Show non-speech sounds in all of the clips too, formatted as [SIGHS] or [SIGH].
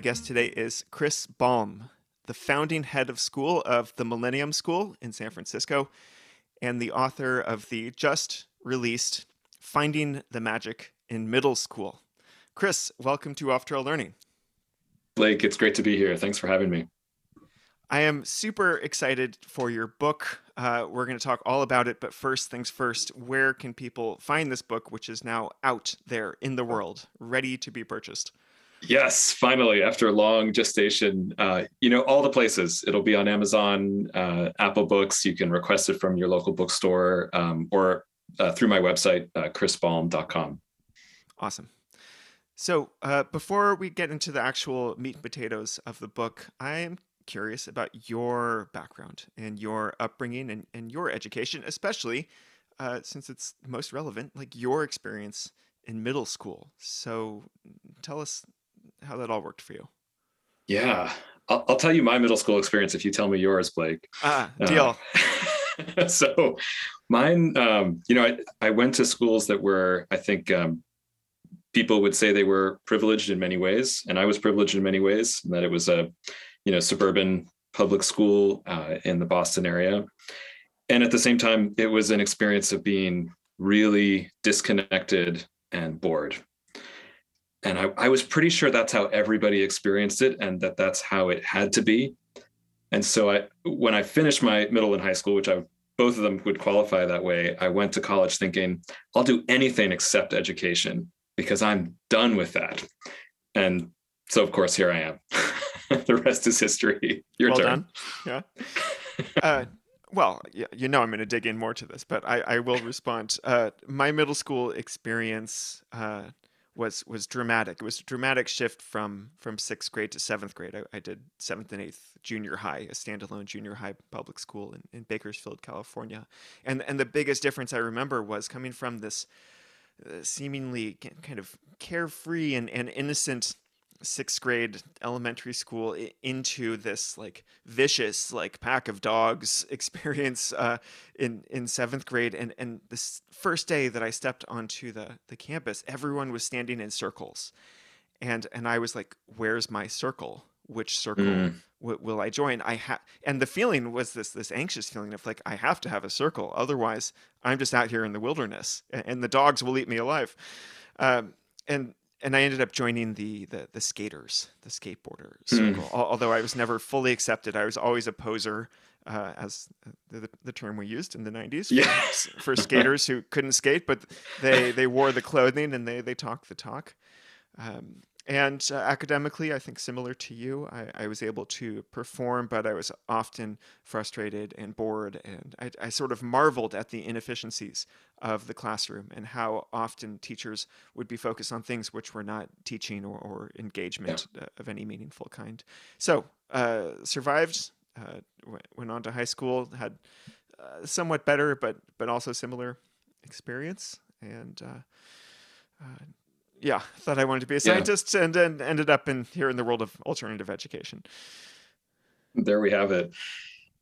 My guest today is Chris Balme, the founding head of school of the Millennium School in San Francisco and the author of the just released Finding the Magic in Middle School. Chris, welcome to Off Trail Learning. Blake, it's great to be here. Thanks for having me. I am super excited for your book. Uh, we're going to talk all about it, but first things first, where can people find this book, which is now out there in the world, ready to be purchased? Yes, finally, after a long gestation, uh, you know, all the places. It'll be on Amazon, uh, Apple Books. You can request it from your local bookstore um, or uh, through my website, uh, chrisbalme.com. Awesome. So, uh, before we get into the actual meat and potatoes of the book, I am curious about your background and your upbringing and, and your education, especially uh, since it's most relevant, like your experience in middle school. So tell us how that all worked for you. Yeah, I'll, I'll tell you my middle school experience if you tell me yours, Blake. Ah, deal. Uh, [LAUGHS] so mine, um, you know, I, I went to schools that were, I think, um, people would say they were privileged in many ways, and I was privileged in many ways, and that it was a you know suburban public school uh, in the Boston area, and at the same time, it was an experience of being really disconnected and bored. And I, I was pretty sure that's how everybody experienced it, and that that's how it had to be. And so I, when I finished my middle and high school, which I both of them would qualify that way, I went to college thinking I'll do anything except education because I'm done with that. And so, of course, here I am. [LAUGHS] the rest is history. Your well turn. Done. Yeah. Uh, well, you know I'm going to dig in more to this, but I, I will respond. Uh, my middle school experience uh, was was dramatic. It was a dramatic shift from from sixth grade to seventh grade. I, I did seventh and eighth junior high, a standalone junior high public school in, in Bakersfield, California, and and the biggest difference I remember was coming from this uh, seemingly kind of carefree and, and innocent sixth grade elementary school into this like vicious like pack of dogs [LAUGHS] experience uh, in in seventh grade. And and this first day that I stepped onto the the campus everyone was standing in circles. And and I was like where's my circle? Which circle mm. w- will I join? I have and the feeling was this this anxious feeling of like I have to have a circle otherwise I'm just out here in the wilderness and, and the dogs will eat me alive. Um, and and I ended up joining the the, the skaters, the skateboarder hmm. circle. Mm. Although I was never fully accepted, I was always a poser, uh, as the, the term we used in the '90s yeah. for, for [LAUGHS] skaters who couldn't skate, but they they wore the clothing and they they talked the talk. Um, and uh, academically, I think similar to you, I, I, was able to perform, but I was often frustrated and bored. And I, I, sort of marveled at the inefficiencies of the classroom and how often teachers would be focused on things which were not teaching or, or engagement yeah. Uh, of any meaningful kind. So, uh, survived, uh, went on to high school, had uh, somewhat better, but, but also similar experience. And uh, yeah, thought I wanted to be a scientist yeah. and then ended up in here in the world of alternative education. There we have it.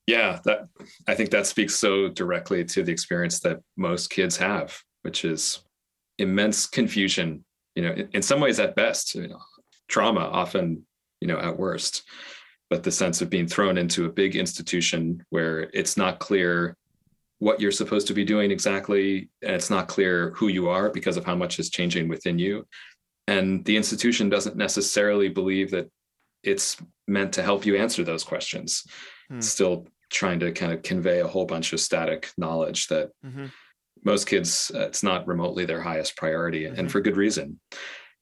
Yeah, that I think that speaks so directly to the experience that most kids have, which is immense confusion. You know, in, in some ways at best, you know, trauma often, you know, at worst. But the sense of being thrown into a big institution where it's not clear what you're supposed to be doing exactly and it's not clear who you are because of how much is changing within you and the institution doesn't necessarily believe that it's meant to help you answer those questions hmm. still trying to kind of convey a whole bunch of static knowledge that mm-hmm. most kids uh, it's not remotely their highest priority mm-hmm. and for good reason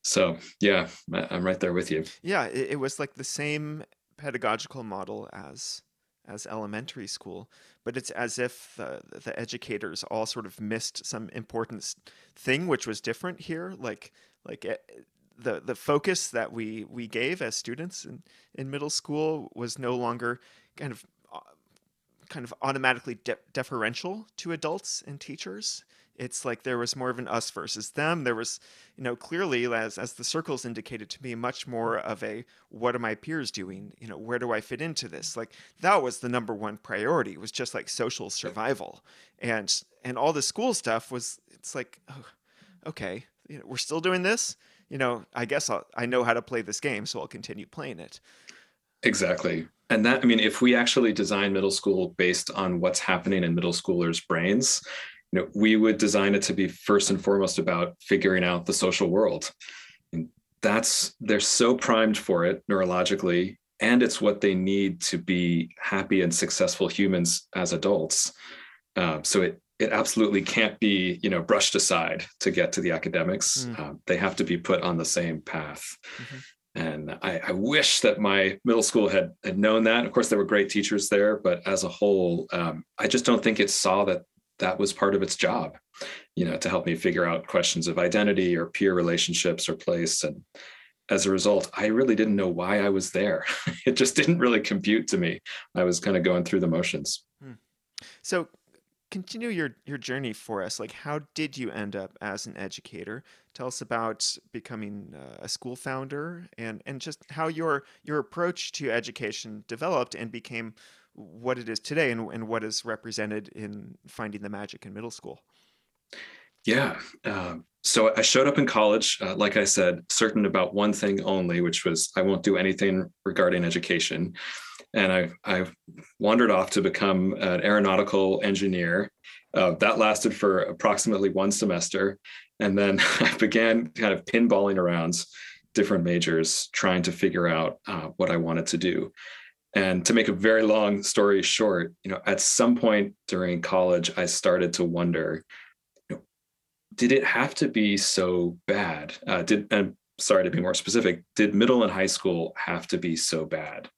so yeah i'm right there with you yeah it, it was like the same pedagogical model as as elementary school, but it's as if the, the educators all sort of missed some important thing which was different here. Like like eh, the the focus that we we gave as students in, in middle school was no longer kind of uh, kind of automatically de- deferential to adults and teachers it's like there was more of an us versus them. There was, you know, clearly as as the circles indicated to me, much more of a what are my peers doing? You know, where do I fit into this? Like that was the number one priority. It was just like social survival, and and all the school stuff was. It's like, oh, okay, you know, we're still doing this. you know, I guess I'll, I know how to play this game, so I'll continue playing it. Exactly. And that, I mean, if we actually design middle school based on what's happening in middle schoolers' brains, you know, we would design it to be first and foremost about figuring out the social world. And that's, they're so primed for it neurologically, and it's what they need to be happy and successful humans as adults. Um, so it, it absolutely can't be you know brushed aside to get to the academics mm. um, they have to be put on the same path mm-hmm. And I, I, wish that my middle school had had known that. Of course, there were great teachers there, but as a whole, um, I just don't think it saw that that was part of its job, you know, to help me figure out questions of identity or peer relationships or place. And as a result, I really didn't know why I was there. [LAUGHS] it just didn't really compute to me. I was kind of going through the motions. Hmm. So continue your your journey for us. Like, how did you end up as an educator? Tell us about becoming uh, a school founder and and just how your your approach to education developed and became what it is today and, and what is represented in finding the magic in middle school. Yeah. Um, so I showed up in college, uh, like I said, certain about one thing only, which was I won't do anything regarding education and I, I wandered off to become an aeronautical engineer. Uh, that lasted for approximately one semester. And then [LAUGHS] I began kind of pinballing around different majors, trying to figure out uh, what I wanted to do. And to make a very long story short, you know, at some point during college, I started to wonder, you know, did it have to be so bad? Uh, did and sorry to be more specific, did middle and high school have to be so bad?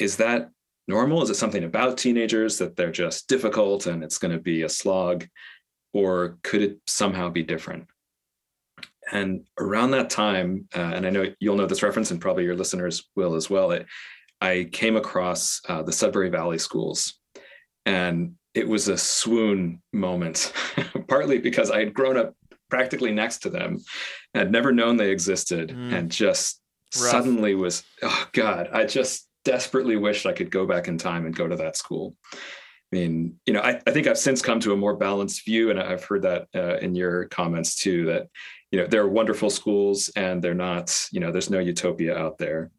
is that normal? Is it something about teenagers that they're just difficult and it's going to be a slog? Or could it somehow be different? And around that time, uh, and I know you'll know this reference, and probably your listeners will as well. It, I came across uh, the Sudbury Valley schools, and it was a swoon moment, [LAUGHS] partly because I had grown up practically next to them, had never known they existed, mm. and just Rough. suddenly was, oh God, I just desperately wished I could go back in time and go to that school. I mean, you know, I, I think I've since come to a more balanced view, and I've heard that uh, in your comments too. That you know, they're wonderful schools, and they're not, you know, there's no utopia out there.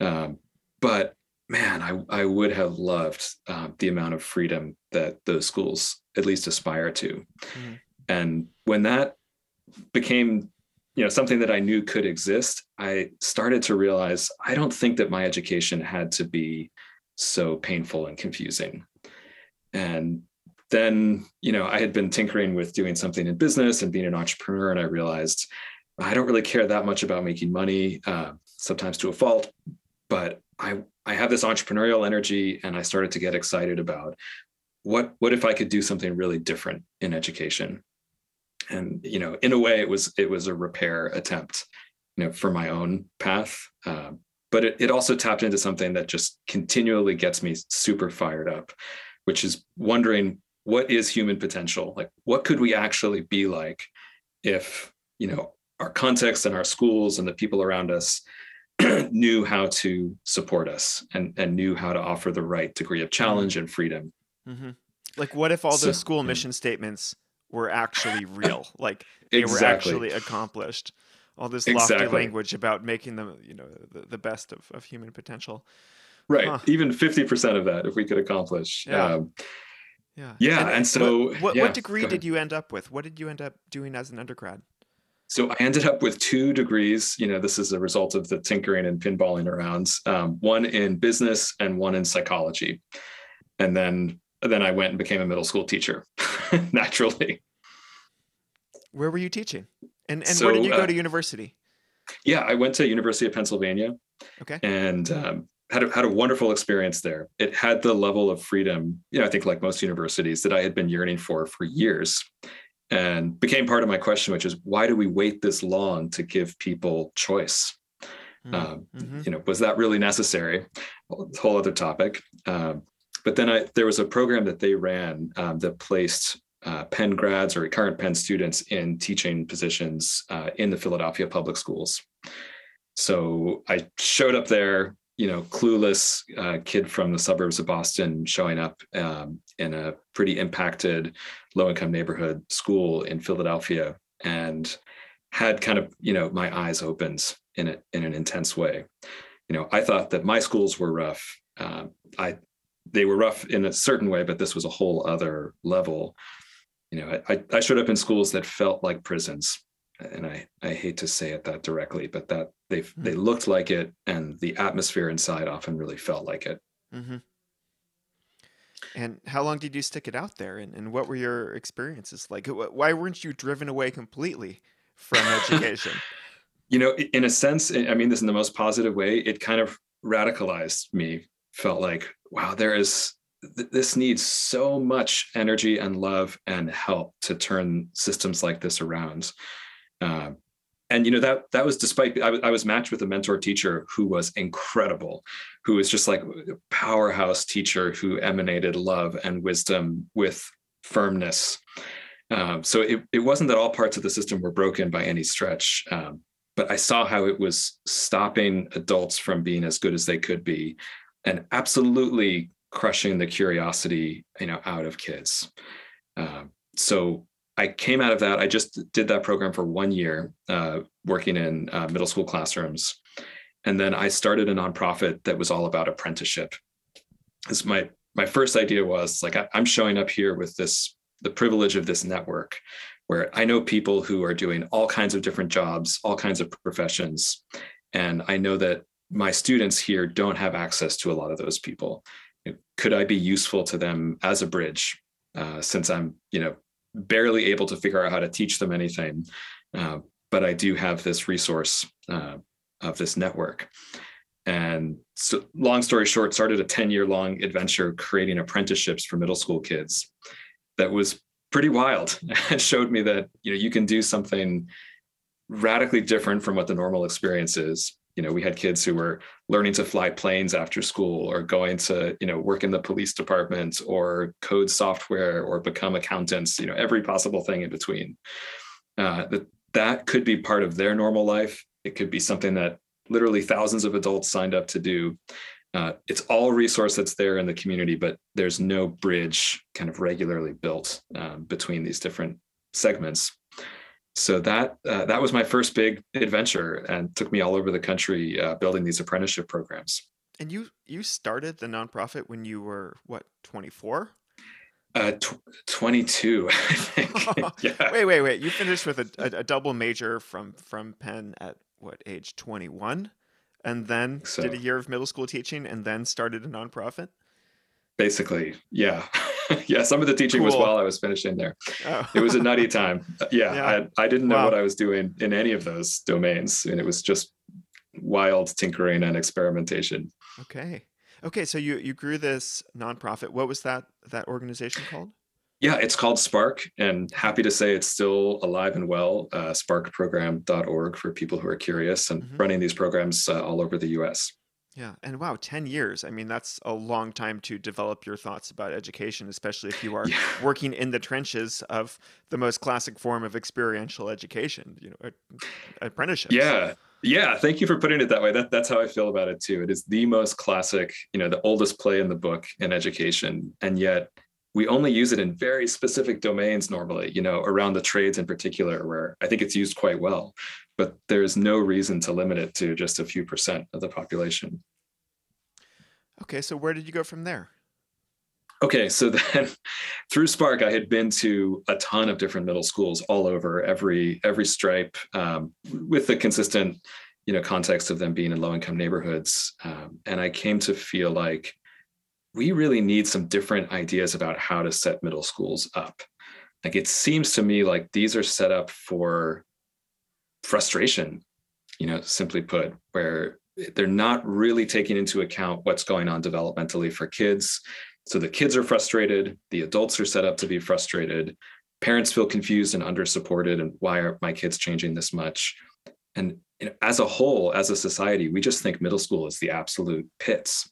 Um, but man, I I would have loved uh, the amount of freedom that those schools at least aspire to. Mm-hmm. And when that became you know something that i knew could exist i started to realize i don't think that my education had to be so painful and confusing and then you know i had been tinkering with doing something in business and being an entrepreneur and i realized i don't really care that much about making money uh, sometimes to a fault but i i have this entrepreneurial energy and i started to get excited about what what if i could do something really different in education? And you know in a way it was it was a repair attempt you know for my own path uh, but it, it also tapped into something that just continually gets me super fired up which is wondering what is human potential? Like what could we actually be like if you know our context and our schools and the people around us [CLEARS THROAT] knew how to support us and, and knew how to offer the right degree of challenge and freedom mm-hmm. like what if all those so, school mission statements were actually real. [LAUGHS] Like they exactly. were actually accomplished. All this lofty exactly. language about making them, you know, the, the best of, of human potential. Right. Huh. Even 50% of that, if we could accomplish. Yeah. Um, yeah. Yeah. And, and so, what, what, yeah, what degree did you end up with? What did you end up doing as an undergrad? So I ended up with two degrees. You know, this is a result of the tinkering and pinballing around. Um, one in business and one in psychology. And then then I went and became a middle school teacher [LAUGHS] naturally. Where were you teaching? And and so, where did you go uh, to university? Yeah, I went to University of Pennsylvania. Okay. And um, had a, had a wonderful experience there. It had the level of freedom, you know, I think like most universities that I had been yearning for for years, and became part of my question, which is why do we wait this long to give people choice? Mm-hmm. Um, mm-hmm. You know, was that really necessary? Well, whole other topic. Um, but then I, there was a program that they ran um, that placed uh, Penn grads or current Penn students in teaching positions uh, in the Philadelphia public schools. So I showed up there, you know, clueless uh, kid from the suburbs of Boston, showing up um, in a pretty impacted low income neighborhood school in Philadelphia. And had kind of you know my eyes opened in it in an intense way. You know, I thought that my schools were rough. Um, I they were rough in a certain way, but this was a whole other level. You know, I, I showed up in schools that felt like prisons, and I I hate to say it that directly, but that they mm-hmm. they looked like it, and the atmosphere inside often really felt like it. Mm-hmm. And how long did you stick it out there? And, and what were your experiences like? Why weren't you driven away completely from education? [LAUGHS] you know, in a sense, I mean this in the most positive way, it kind of radicalized me. Felt like, wow, there is this needs so much energy and love and help to turn systems like this around. Uh, and you know that that was despite I, was matched with a mentor teacher who was incredible who was just like a powerhouse teacher who emanated love and wisdom with firmness. Um, so it, it wasn't that all parts of the system were broken by any stretch um, but i saw how it was stopping adults from being as good as they could be and absolutely crushing the curiosity you know out of kids. Um, so I came out of that. I just did that program for one year, uh, working in uh, middle school classrooms, and then I started a nonprofit that was all about apprenticeship. As my my first idea was like I, I'm showing up here with this the privilege of this network, where I know people who are doing all kinds of different jobs, all kinds of professions, and I know that my students here don't have access to a lot of those people. Could I be useful to them as a bridge? Uh, since I'm, you know, barely able to figure out how to teach them anything. Uh, but I do have this resource uh, of this network. And so, long story short, started a 10 year long adventure creating apprenticeships for middle school kids that was pretty wild [LAUGHS] and showed me that you know you can do something radically different from what the normal experience is you know we had kids who were learning to fly planes after school or going to you know work in the police department or code software or become accountants you know every possible thing in between. Uh, that that could be part of their normal life. It could be something that literally thousands of adults signed up to do. Uh, it's all resource that's there in the community but there's no bridge kind of regularly built um, between these different segments so that uh, that was my first big adventure and took me all over the country uh, building these apprenticeship programs. And you you started the nonprofit when you were what 24 uh, tw- 22 [LAUGHS] i think. [LAUGHS] [LAUGHS] Yeah. wait wait wait. You finished with a, a, a, double major from from penn at what age 21 and then so, did a year of middle school teaching and then started a nonprofit? Basically yeah [LAUGHS] yeah some of the teaching cool. was while i was finishing there oh. it was a nutty [LAUGHS] time yeah, yeah. I, I didn't know wow. what i was doing in any of those domains and it was just wild tinkering and experimentation okay okay so you you grew this nonprofit what was that that organization called yeah it's called spark and happy to say it's still alive and well uh, sparkprogram.org for people who are curious and mm-hmm. running these programs uh, all over the us yeah. And wow, 10 years. I mean, that's a long time to develop your thoughts about education, especially if you [LAUGHS] are yeah. working in the trenches of the most classic form of experiential education, you know, apprenticeship. Yeah. Yeah. Thank you for putting it that way. That, that's how I feel about it too. It is the most classic, you know, the oldest play in the book in education. And yet we only use it in very specific domains normally, you know, around the trades in particular, where I think it's used quite well but there's no reason to limit it to just a few percent of the population. Okay, so where did you go from there? Okay, so [LAUGHS] then through Spark, I had been to a ton of different middle schools all over every every stripe, um, with the consistent, you know, context of them being in low income neighborhoods, um, and I came to feel like we really need some different ideas about how to set middle schools up. Like it seems to me like these are set up for frustration, you know, simply put, where they're not really taking into account what's going on developmentally for kids. So the kids are frustrated, the adults are set up to be frustrated, parents feel confused and under supported, and why are my kids changing this much? And as a whole, as a society, we just think middle school is the absolute pits.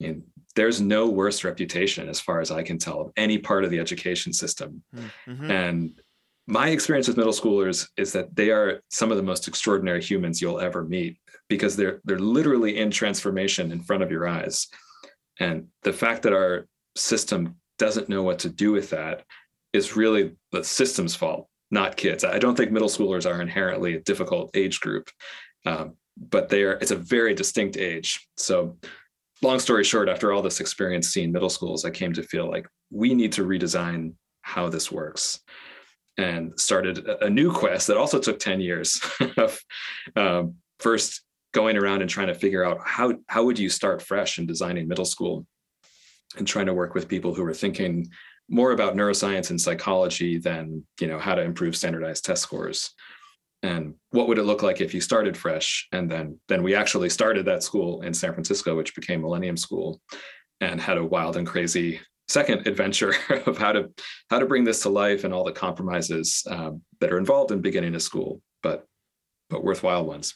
And there's no worse reputation, as far as I can tell, of any part of the education system. Mm-hmm. And my experience with middle schoolers is that they are some of the most extraordinary humans you'll ever meet because they're they're literally in transformation in front of your eyes and the fact that our system doesn't know what to do with that is really the system's fault not kids. I don't think middle schoolers are inherently a difficult age group, um, but they are. It's a very distinct age. So, long story short, after all this experience seeing middle schools, I came to feel like we need to redesign how this works, and started a new quest that also took ten years [LAUGHS] of um, first going around and trying to figure out how how would you start fresh in designing middle school and trying to work with people who were thinking more about neuroscience and psychology than you know how to improve standardized test scores and what would it look like if you started fresh? And then then we actually started that school in san francisco which became millennium school and had a wild and crazy second adventure [LAUGHS] of how to how to bring this to life and all the compromises um, that are involved in beginning a school but but worthwhile ones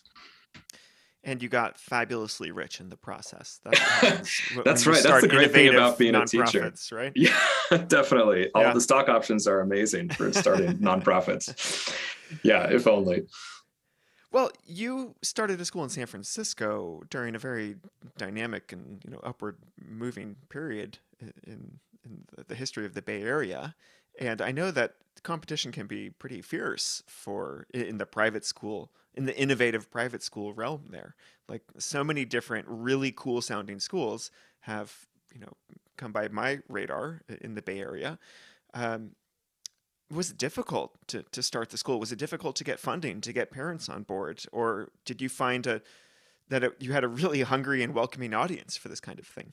and you got fabulously rich in the process. [LAUGHS] That's, That's right. That's the great thing about being a teacher, right? Yeah, [LAUGHS] definitely. All yeah. the stock options are amazing for starting [LAUGHS] nonprofits. Yeah, if only. Well, you started a school in San Francisco during a very dynamic and you know upward moving period in in the history of the Bay Area, and I know that competition can be pretty fierce for in the private school in the innovative private school realm there. Like so many different really cool sounding schools have you know come by my radar in the bay area. Um, was it difficult to, to start the school? Was it difficult to get funding to get parents on board? Or did you find a that it, you had a really hungry and welcoming audience for this kind of thing?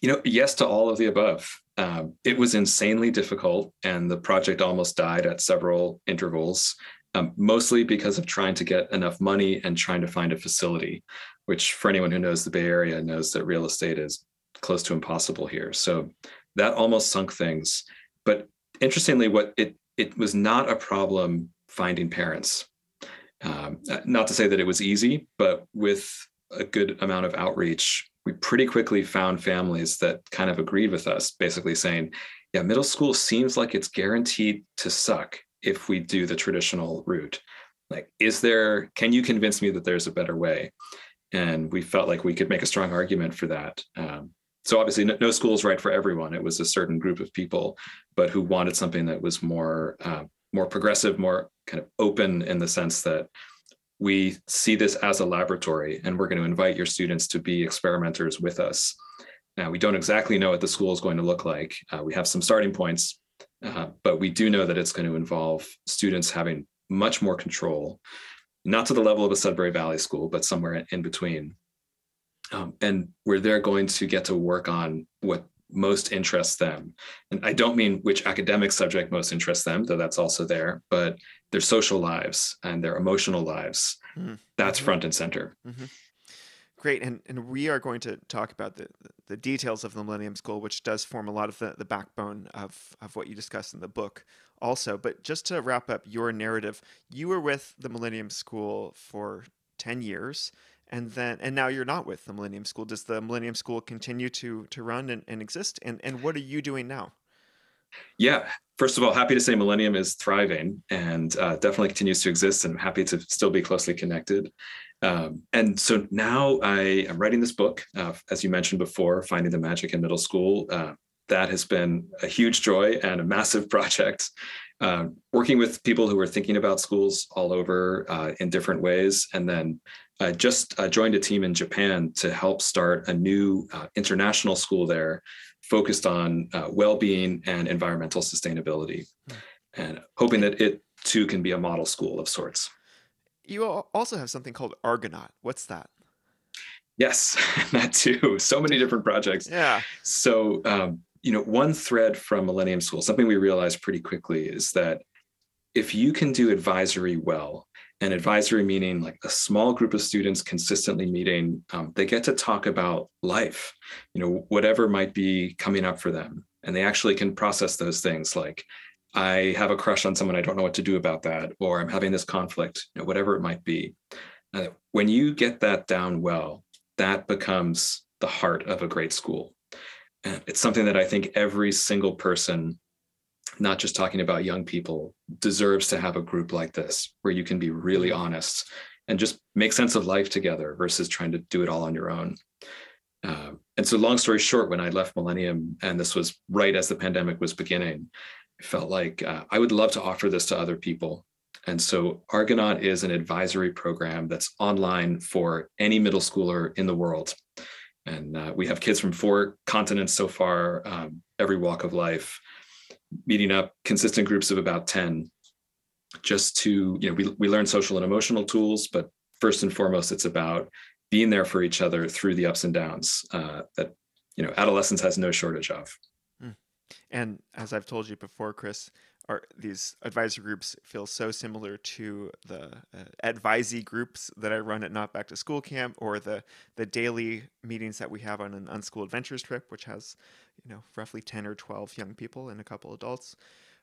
You know yes to all of the above. Um, it was insanely difficult and the project almost died at several intervals um, mostly because of trying to get enough money and trying to find a facility, which for anyone who knows the Bay Area knows that real estate is close to impossible here. So that almost sunk things. But interestingly, what it it was not a problem finding parents. Um, not to say that it was easy, but with a good amount of outreach, we pretty quickly found families that kind of agreed with us, basically saying, yeah, middle school seems like it's guaranteed to suck if we do the traditional route. Like is there can you convince me that there's a better way? And we felt like we could make a strong argument for that. Um, so obviously no, no, school is right for everyone. It was a certain group of people but who wanted something that was more uh, more progressive more kind of open in the sense that we see this as a laboratory and we're going to invite your students to be experimenters with us. Now we don't exactly know what the school is going to look like. Uh, we have some starting points uh, but we do know that it's going to involve students having much more control, not to the level of a Sudbury Valley school, but somewhere in between. Um, and where they're going to get to work on what most interests them. And I don't mean which academic subject most interests them, though that's also there, but their social lives and their emotional lives. Mm-hmm. That's front and center. Mm-hmm. Great, and and we are going to talk about the the details of the Millennium School, which does form a lot of the, the backbone of of what you discuss in the book, also. But just to wrap up your narrative, you were with the Millennium School for ten years, and then and now you're not with the Millennium School. Does the Millennium School continue to to run and, and exist? And and what are you doing now? Yeah, first of all, happy to say Millennium is thriving and uh, definitely continues to exist, and happy to still be closely connected. Um, and so now I am writing this book, uh, as you mentioned before, Finding the Magic in Middle School. Uh, that has been a huge joy and a massive [LAUGHS] project. Um, working with people who are thinking about schools all over uh, in different ways. And then I just uh, joined a team in Japan to help start a new uh, international school there focused on uh, well being and environmental sustainability. Hmm. And hoping that it too can be a model school of sorts. You also have something called Argonaut. What's that? Yes, [LAUGHS] that too. So many different projects. Yeah. So, um, you know, one thread from Millennium School, something we realized pretty quickly is that if you can do advisory well, and advisory meaning like a small group of students consistently meeting, um, they get to talk about life, you know, whatever might be coming up for them. And they actually can process those things like I have a crush on someone, I don't know what to do about that, or I'm having this conflict, you know, whatever it might be. Uh, when you get that down well, that becomes the heart of a great school. And it's something that I think every single person, not just talking about young people, deserves to have a group like this where you can be really honest and just make sense of life together versus trying to do it all on your own. Um, and so, long story short, when I left Millennium, and this was right as the pandemic was beginning, felt like uh, I would love to offer this to other people. And so Argonaut is an advisory program that's online for any middle schooler in the world. And uh, we have kids from four continents so far, um, every walk of life, meeting up consistent groups of about 10 just to, you know, we, we learn social and emotional tools, but first and foremost, it's about being there for each other through the ups and downs uh, that, you know, adolescence has no shortage of. And as I've told you before, Chris, are these advisor groups feel so similar to the uh, advisee groups that I run at Not Back to School Camp or the the daily meetings that we have on an Unschool Adventures trip, which has you know roughly ten or twelve young people and a couple adults.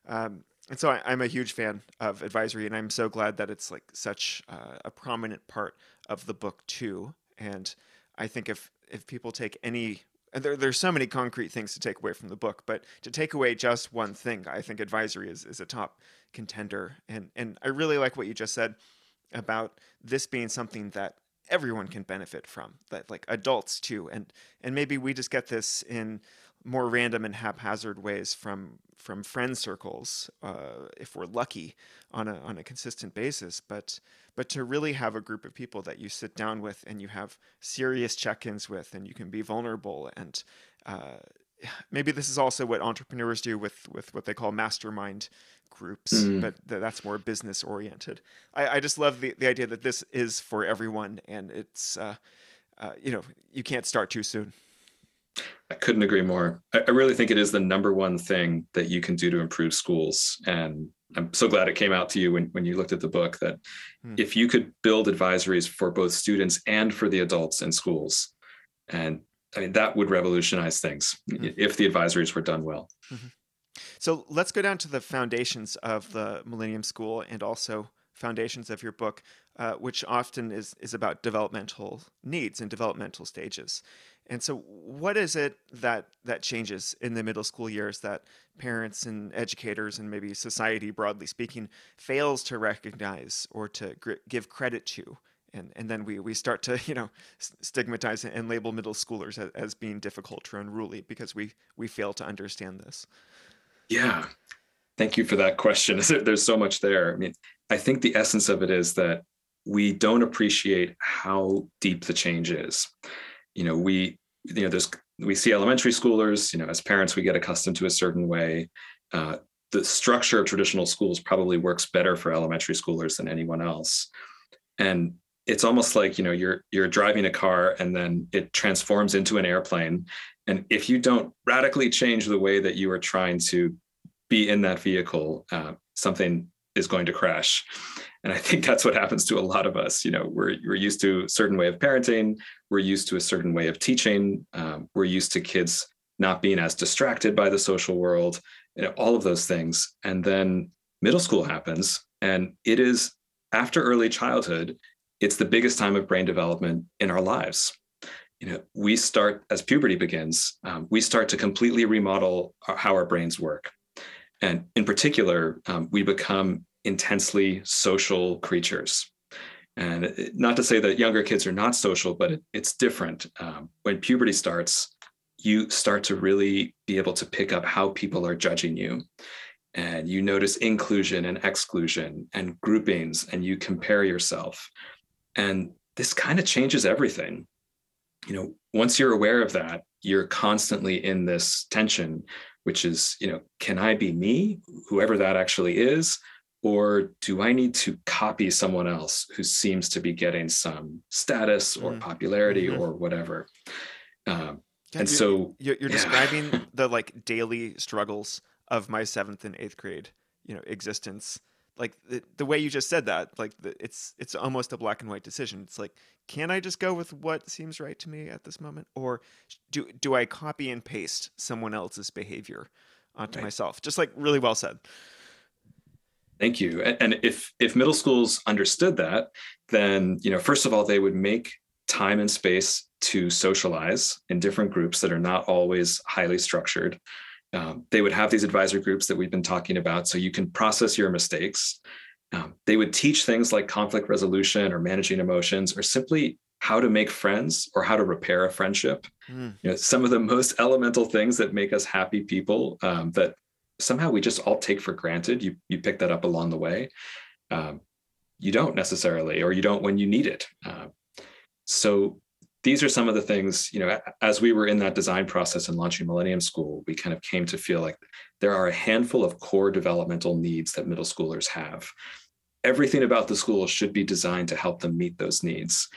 Um, and so I, am a huge fan of advisory, and I'm so glad that it's like such uh, a prominent part of the book too. And I think if if people take any there, there's so many concrete things to take away from the book, but to take away just one thing, I think advisory is, is a top contender. And and I really like what you just said about this being something that everyone can benefit from, that like adults too. And and maybe we just get this in more random and haphazard ways from from friend circles, uh, if we're lucky, on a on a consistent basis. But but to really have a group of people that you sit down with and you have serious check-ins with, and you can be vulnerable and uh, [SIGHS] maybe this is also what entrepreneurs do with with what they call mastermind groups, mm. but th- that's more business oriented. I, I, just love the, the idea that this is for everyone, and it's uh, uh, you know you can't start too soon. I couldn't agree more. I, I really think it is the number one thing that you can do to improve schools. And I'm so glad it came out to you when, when you looked at the book that hmm. if you could build advisories for both students and for the adults in schools, and I mean, that would revolutionize things hmm. if the advisories were done well. Mm-hmm. So let's go down to the foundations of the Millennium School and also foundations of your book, uh, which often is is about developmental needs and developmental stages. And so, what is it that that changes in the middle school years that parents and educators and maybe society, broadly speaking, fails to recognize or to give credit to? And, and then we, we start to [LAUGHS] you know stigmatize and label middle schoolers as, as being difficult or unruly because we we fail to understand this. Yeah, thank you for that question. [LAUGHS] There's so much there. I mean, I think the essence of it is that we don't appreciate how deep the change is you know we you know there's we see elementary schoolers you know as parents we get accustomed to a certain way. Uh, the structure of traditional schools probably works better for elementary schoolers than anyone else. And it's almost like you know you're you're driving a car and then it transforms into an airplane. And if you don't radically change the way that you are trying to be in that vehicle uh, something is going to crash and i think that's what happens to a lot of us you know we're, we're used to a certain way of parenting we're used to a certain way of teaching um, we're used to kids not being as distracted by the social world you know, all of those things. And then middle school happens and it is after early childhood it's the biggest time of brain development in our lives. You know we start as puberty begins um, we start to completely remodel our, how our brains work. And in particular um, we become intensely social creatures. And not to say that younger kids are not social, but it, it's different. Um, when puberty starts, you start to really be able to pick up how people are judging you. And you notice inclusion and exclusion and groupings, and you compare yourself. And this kind of changes everything. You know, once you're aware of that, you're constantly in this tension, which is, you know, can I be me, whoever that actually is? Or do I need to copy someone else who seems to be getting some status or mm. popularity mm-hmm. or whatever? Um, yeah, and you're, so you're, you're yeah. describing [LAUGHS] the like daily struggles of my seventh and eighth grade, you know, existence. Like the, the way you just said that, like the, it's it's almost a black and white decision. It's like, can I just go with what seems right to me at this moment, or do do I copy and paste someone else's behavior onto right. myself? Just like really well said. Thank you. And if if middle schools understood that, then you know, first of all, they would make time and space to socialize in different groups that are not always highly structured. Um, they would have these advisor groups that we've been talking about, so you can process your mistakes. Um, they would teach things like conflict resolution or managing emotions, or simply how to make friends or how to repair a friendship. Mm. You know, some of the most [LAUGHS] elemental things that make us happy people um, that somehow we just all take for granted. You you pick that up along the way. Um, you don't necessarily, or you don't when you need it. Uh, so these are some of the things, you know, as we were in that design process and launching Millennium School, we kind of came to feel like there are a handful of core developmental needs that middle schoolers have. Everything about the school should be designed to help them meet those needs.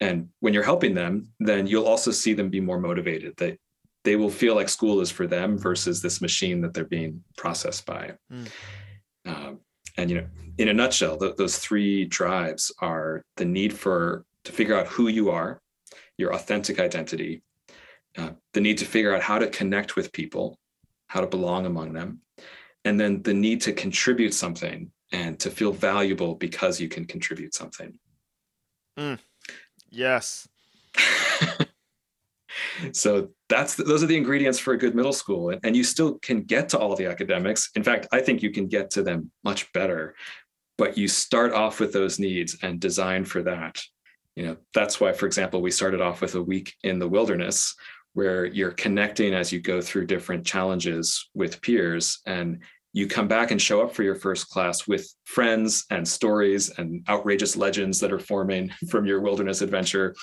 And when you're helping them, then you'll also see them be more motivated. That they will feel like school is for them versus this machine that they're being processed by. Mm. Um, and you know, in a nutshell, th- those three drives are the need for to figure out who you are, your authentic identity, uh, the need to figure out how to connect with people, how to belong among them, and then the need to contribute something and to feel valuable because you can contribute something. Mm. Yes. [LAUGHS] so that's those are the ingredients for a good middle school and, and you still can get to all the academics. In fact i think you can get to them much better but you start off with those needs and design for that. You know that's why for example we started off with a week in the wilderness where you're connecting as you go through different challenges with peers and you come back and show up for your first class with friends and stories and outrageous legends that are forming [LAUGHS] from your wilderness adventure.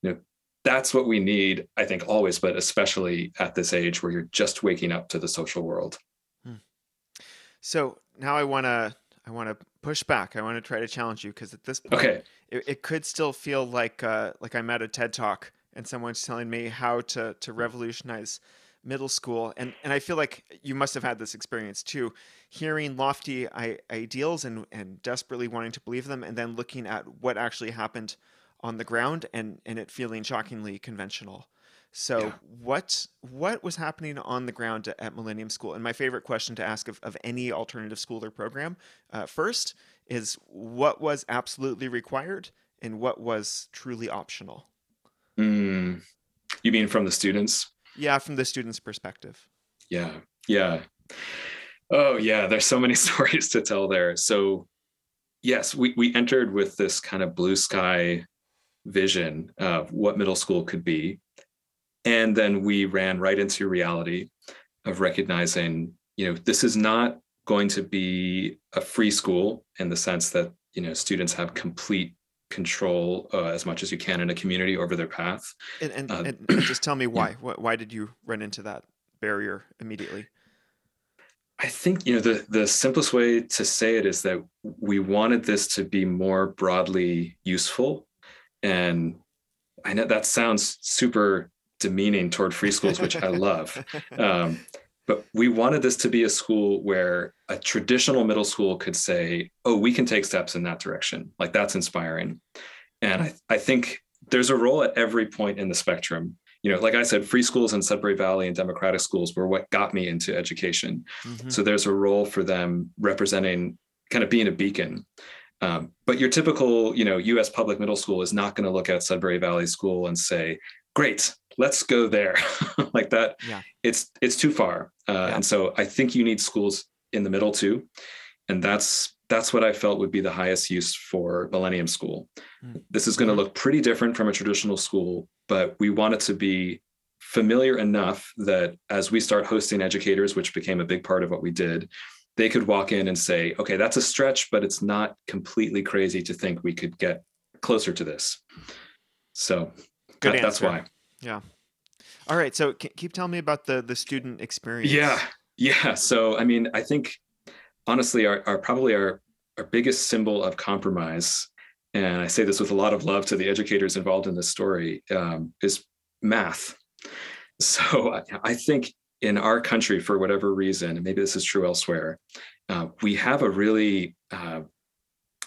You know that's what we need, I think, always, but especially at this age where you're just waking up to the social world. Hmm. So now I want to I want to push back. I want to try to challenge you because at this point, okay. it, it could still feel like uh, like I'm at a TED talk and someone's telling me how to to revolutionize middle school and and I feel like you must have had this experience too hearing lofty I- ideals and and desperately wanting to believe them and then looking at what actually happened on the ground and and it feeling shockingly conventional. So yeah. what what was happening on the ground at Millennium School? And my favorite question to ask of, of any alternative school or program uh, first is what was absolutely required and what was truly optional. Mm, you mean from the students? Yeah, from the students' perspective. Yeah, yeah. Oh yeah, there's so many [LAUGHS] stories to tell there. So yes, we we entered with this kind of blue sky vision of what middle school could be. And then we ran right into reality of recognizing, you know, this is not going to be a free school in the sense that, you know, students have complete control uh, as much as you can in a community over their path. And, and, uh, and just tell me [CLEARS THROAT] why. Why did you run into that barrier immediately? I think you know the the simplest way to say it is that we wanted this to be more broadly useful and I know that sounds super demeaning toward free schools, which I love. [LAUGHS] Um, but we wanted this to be a school where a traditional middle school could say, oh, we can take steps in that direction. Like that's inspiring. And I, I think there's a role at every point in the spectrum. You know, like I said, free schools in Sudbury Valley and democratic schools were what got me into education. Mm-hmm. So there's a role for them representing kind of being a beacon. Um, but your typical, you know, U.S. public middle school is not going to look at Sudbury Valley School and say, "Great, let's go there," [LAUGHS] like that. Yeah. It's it's too far, uh, yeah. and so I think you need schools in the middle too, and that's that's what I felt would be the highest use for Millennium School. Mm. This is going to look pretty different from a traditional school, but we want it to be familiar enough that as we start hosting educators, which became a big part of what we did, they could walk in and say, okay, that's a stretch, but it's not completely crazy to think we could get closer to this. So Good that, that's why. Yeah. All right. So keep telling me about the the student experience. Yeah. Yeah. So I mean, I think honestly, our, our probably our our biggest symbol of compromise, and I say this with a lot of love to the educators involved in this story, um, is math. [LAUGHS] So I, I think in our country, for whatever reason, and maybe this is true elsewhere, uh, we have a really uh,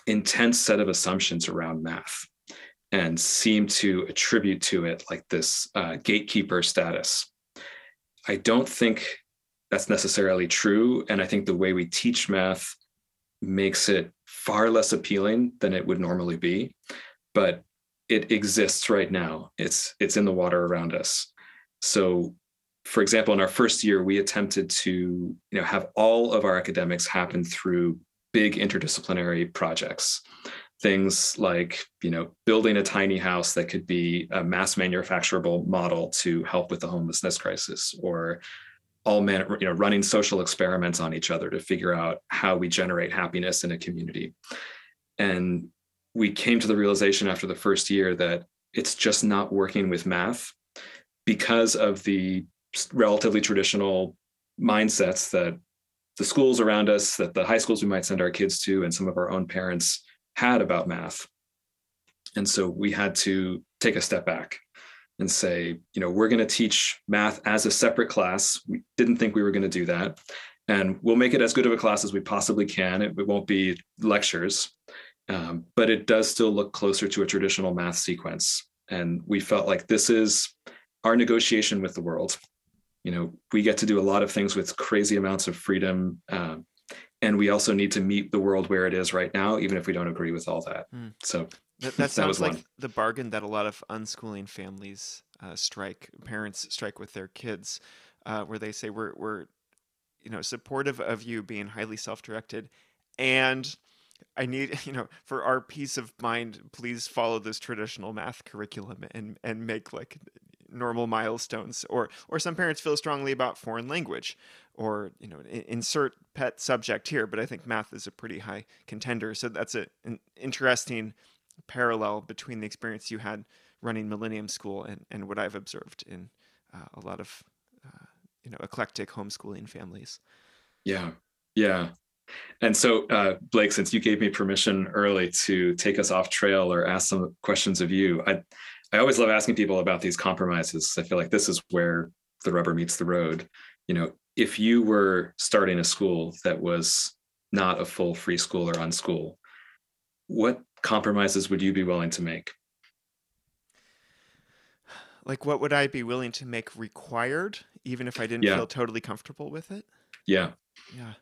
intense set of assumptions around math and seem to attribute to it like this uh, gatekeeper status. I don't think that's necessarily true. And I think the way we teach math makes it far less appealing than it would normally be. But it exists right now. It's it's in the water around us. So for example, in our first year, we attempted to you know have all of our academics happen through big interdisciplinary projects things like you know building a tiny house that could be a mass manufacturable model to help with the homelessness crisis or all men, you know, running social experiments on each other to figure out how we generate happiness in a community. And we came to the realization after the first year that it's just not working with math because of the relatively traditional mindsets that the schools around us, that the high schools we might send our kids to, and some of our own parents had about math. And so we had to take a step back and say, you know, we're going to teach math as a separate class. We didn't think we were going to do that. And we'll make it as good of a class as we possibly can. It, it won't be lectures, um, but it does still look closer to a traditional math sequence. And we felt like this is our negotiation with the world. You know, we get to do a lot of things with crazy amounts of freedom. Um, and we also need to meet the world where it is right now, even if we don't agree with all that. Mm. So that, [LAUGHS] that sounds that like one. the bargain that a lot of unschooling families uh, strike, parents strike with their kids, uh, where they say we're we're, you know, supportive of you being highly self-directed, and I need, [LAUGHS] you know, for our peace of mind, please follow this traditional math curriculum and and make like normal milestones. Or or some parents feel strongly about foreign language, or you know, insert pet subject here. But I think math is a pretty high contender. So that's a, an interesting parallel between the experience you had running Millennium School and and what I've observed in uh, a lot of uh, you know eclectic homeschooling families. Yeah, yeah. And so, uh, Blake, since you gave me permission early to take us off trail or ask some questions of you, I, I always love asking people about these compromises. I feel like this is where the rubber meets the road. You know, if you were starting a school that was not a full free school or unschool, what compromises would you be willing to make? Like, what would I be willing to make required, even if I didn't yeah. feel totally comfortable with it? Yeah. Yeah.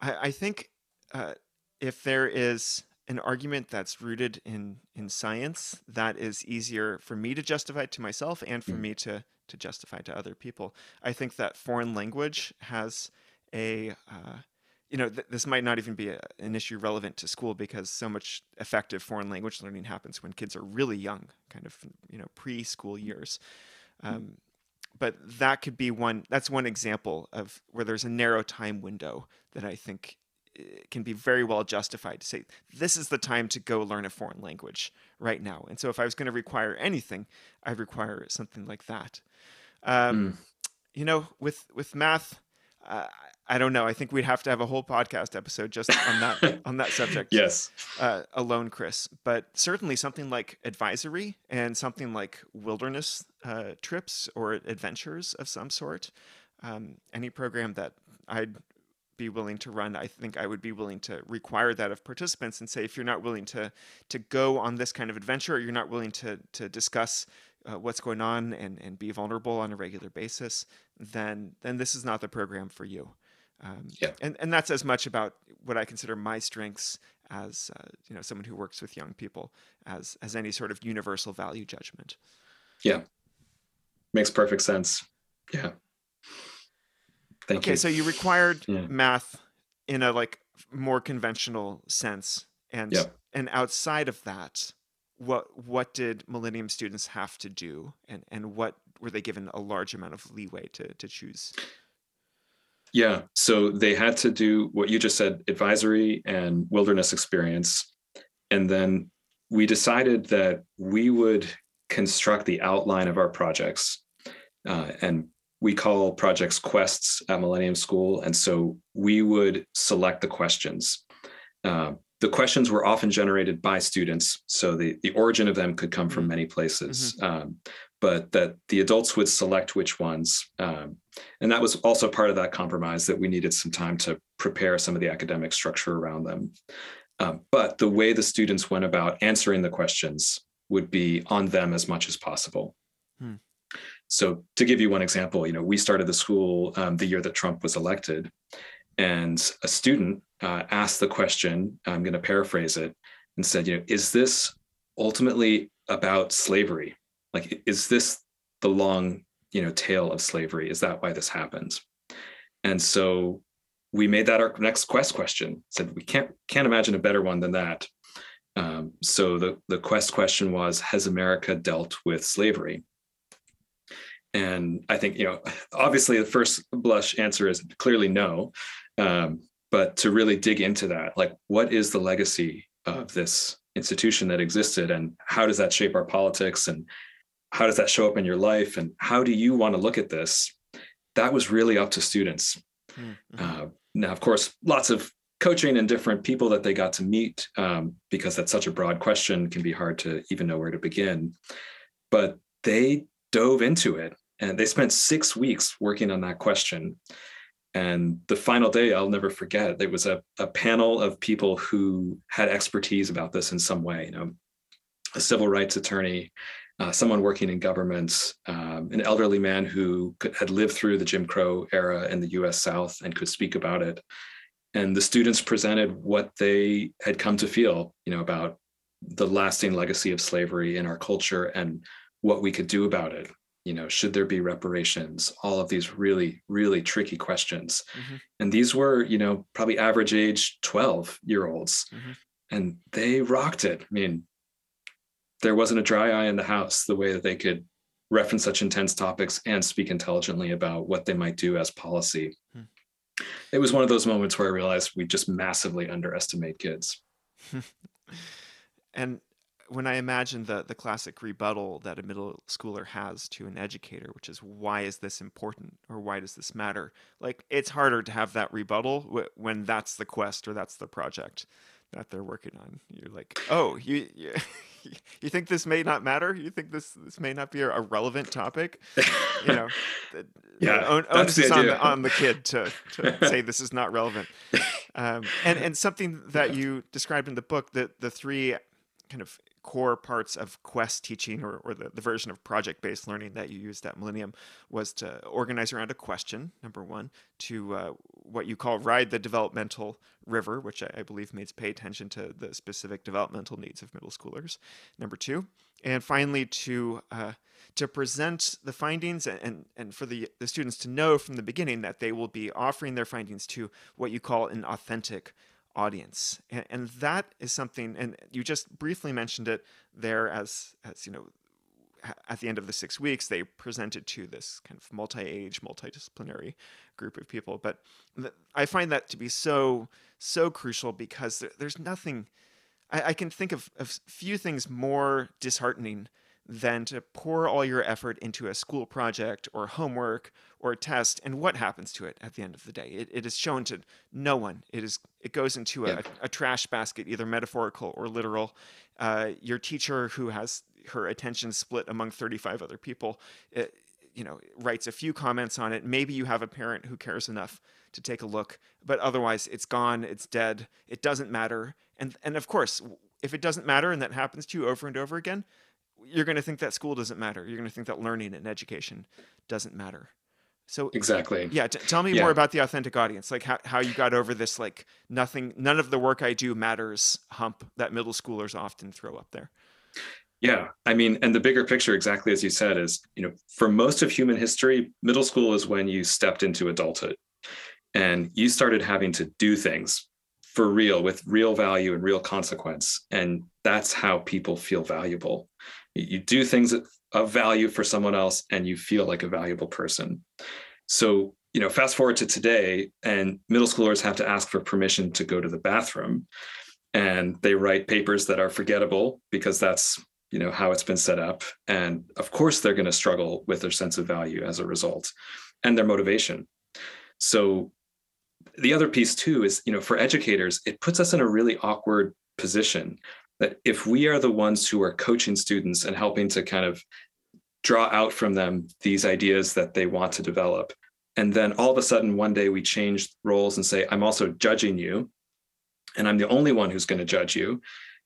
I, I think uh, if there is an argument that's rooted in in science, that is easier for me to justify to myself and for mm. me to to justify to other people. I think that foreign language has a uh, you know, th- this might not even be a, an issue relevant to school because so much effective foreign language learning happens when kids are really young, kind of, you know, preschool years. Mm. Um, but that could be one that's one example of where there's a narrow time window that i think can be very well justified to say this is the time to go learn a foreign language right now and so if i was going to require anything i'd require something like that um, mm. you know with with math uh, I don't know. I think we'd have to have a whole podcast episode just on that [LAUGHS] on that subject. Yes, uh, alone, Chris. But certainly something like advisory and something like wilderness uh, trips or adventures of some sort. Um, any program that I'd be willing to run, I think I would be willing to require that of participants and say, if you're not willing to to go on this kind of adventure, or you're not willing to to discuss uh, what's going on and and be vulnerable on a regular basis, then then this is not the program for you. Um, yeah. and, and that's as much about what I consider my strengths as uh, you know someone who works with young people as as any sort of universal value judgment. Yeah, makes perfect sense. Yeah. Thank okay, you. so you required yeah. math in a like more conventional sense, and and outside of that, what what did Millennium students have to do, and and what were they given a large amount of leeway to to choose? Yeah. So they had to do what you just said advisory and wilderness experience. And then we decided that we would construct the outline of our projects. Uh, and we call projects quests at Millennium School. And so we would select the questions. Uh, the questions were often generated by students. So the, the origin of them could come from mm-hmm. many places. Mm-hmm. Um, but that the adults would select which ones. Um, and that was also part of that compromise that we needed some time to prepare some of the academic structure around them. Um, but the way the students went about answering the questions would be on them as much as possible. Hmm. So to give you one example, you know, we started the school um, the year that Trump was elected, and a student uh, asked the question. I'm going to paraphrase it and said, you know, is this ultimately about slavery? like is this the long you know tale of slavery? Is that why this happens? And so we made that our next quest question. Said we can't can't imagine a better one than that. Um, so the the quest question was has america dealt with slavery And I think, you know, obviously the first blush answer is clearly no. Um, but to really dig into that, like what is the legacy of this institution that existed and how does that shape our politics and how does that show up in your life and how do you want to look at this? That was really up to students. Mm-hmm. Uh, now, of course, lots of coaching and different people that they got to meet um, because that's such a broad question can be hard to even know where to begin. But they dove into it and they spent six weeks working on that question. And the final day, I'll never forget, there was a, a panel of people who had expertise about this in some way, you know, a civil rights attorney, uh, someone working in government, um, an elderly man who could, had lived through the Jim Crow era in the US South and could speak about it. And the students presented what they had come to feel, you know, about the lasting legacy of slavery in our culture and what we could do about it you know should there be reparations all of these really really tricky questions mm-hmm. and these were you know probably average age 12 year olds mm-hmm. and they rocked it i mean there wasn't a dry eye in the house the way that they could reference such intense topics and speak intelligently about what they might do as policy mm. it was one of those moments where i realized we just massively underestimate kids [LAUGHS] and when I imagine the the classic rebuttal that a middle schooler has to an educator, which is why is this important or why does this matter? Like it's harder to have that rebuttal when that's the quest or that's the project that they're working on. You're like, oh, you you, [LAUGHS] you think this may not matter? You think this this may not be a, relevant topic? You know, [LAUGHS] yeah, own, is on the, on the kid to, to [LAUGHS] say this is not relevant. Um, and and something that you described in the book that the three kind of core parts of quest teaching or, or the, the version of project-based learning that you used at millennium was to organize around a question number one to uh, what you call ride the developmental river which I, I, believe means pay attention to the specific developmental needs of middle schoolers number two and finally to uh, to present the findings and, and for the, the students to know from the beginning that they will be offering their findings to what you call an authentic audience. And, and, that is something and you just briefly mentioned it there as as you know at the end of the six weeks they presented to this kind of multi-age multidisciplinary group of people. But th- i find that to be so so crucial because there, there's nothing I, I, can think of, of few things more disheartening than to pour all your effort into a school project or homework or a test and what happens to it at the end of the day? It, it is shown to no one. It is it goes into a, a trash basket either metaphorical or literal. Uh, your teacher who has her attention split among 35 other people it, you know writes a few comments on it. Maybe you have a parent who cares enough to take a look but otherwise it's gone it's dead it doesn't matter. And and of course if it doesn't matter and that happens to you over and over again you're going to think that school doesn't matter. You're going to think that learning and education doesn't matter. So exactly. Yeah. T- tell me yeah. more about the authentic audience, like how, how you got over this, like nothing, none of the work I do matters hump that middle schoolers often throw up there. Yeah. I mean, and the bigger picture, exactly as you said, is, you know, for most of human history, middle school is when you stepped into adulthood and you started having to do things for real with real value and real consequence. And that's how people feel valuable you do things of value for someone else and you feel like a valuable person. So you know fast forward to today and middle schoolers have to ask for permission to go to the bathroom and they write papers that are forgettable because that's you know how it's been set up. And of course they're going to struggle with their sense of value as a result and their motivation. So the other piece too is you know for educators it puts us in a really awkward position that if we are the ones who are coaching students and helping to kind of draw out from them these ideas that they want to develop and then all of a sudden one day we change roles and say i'm also judging you and i'm the only one who's going to judge you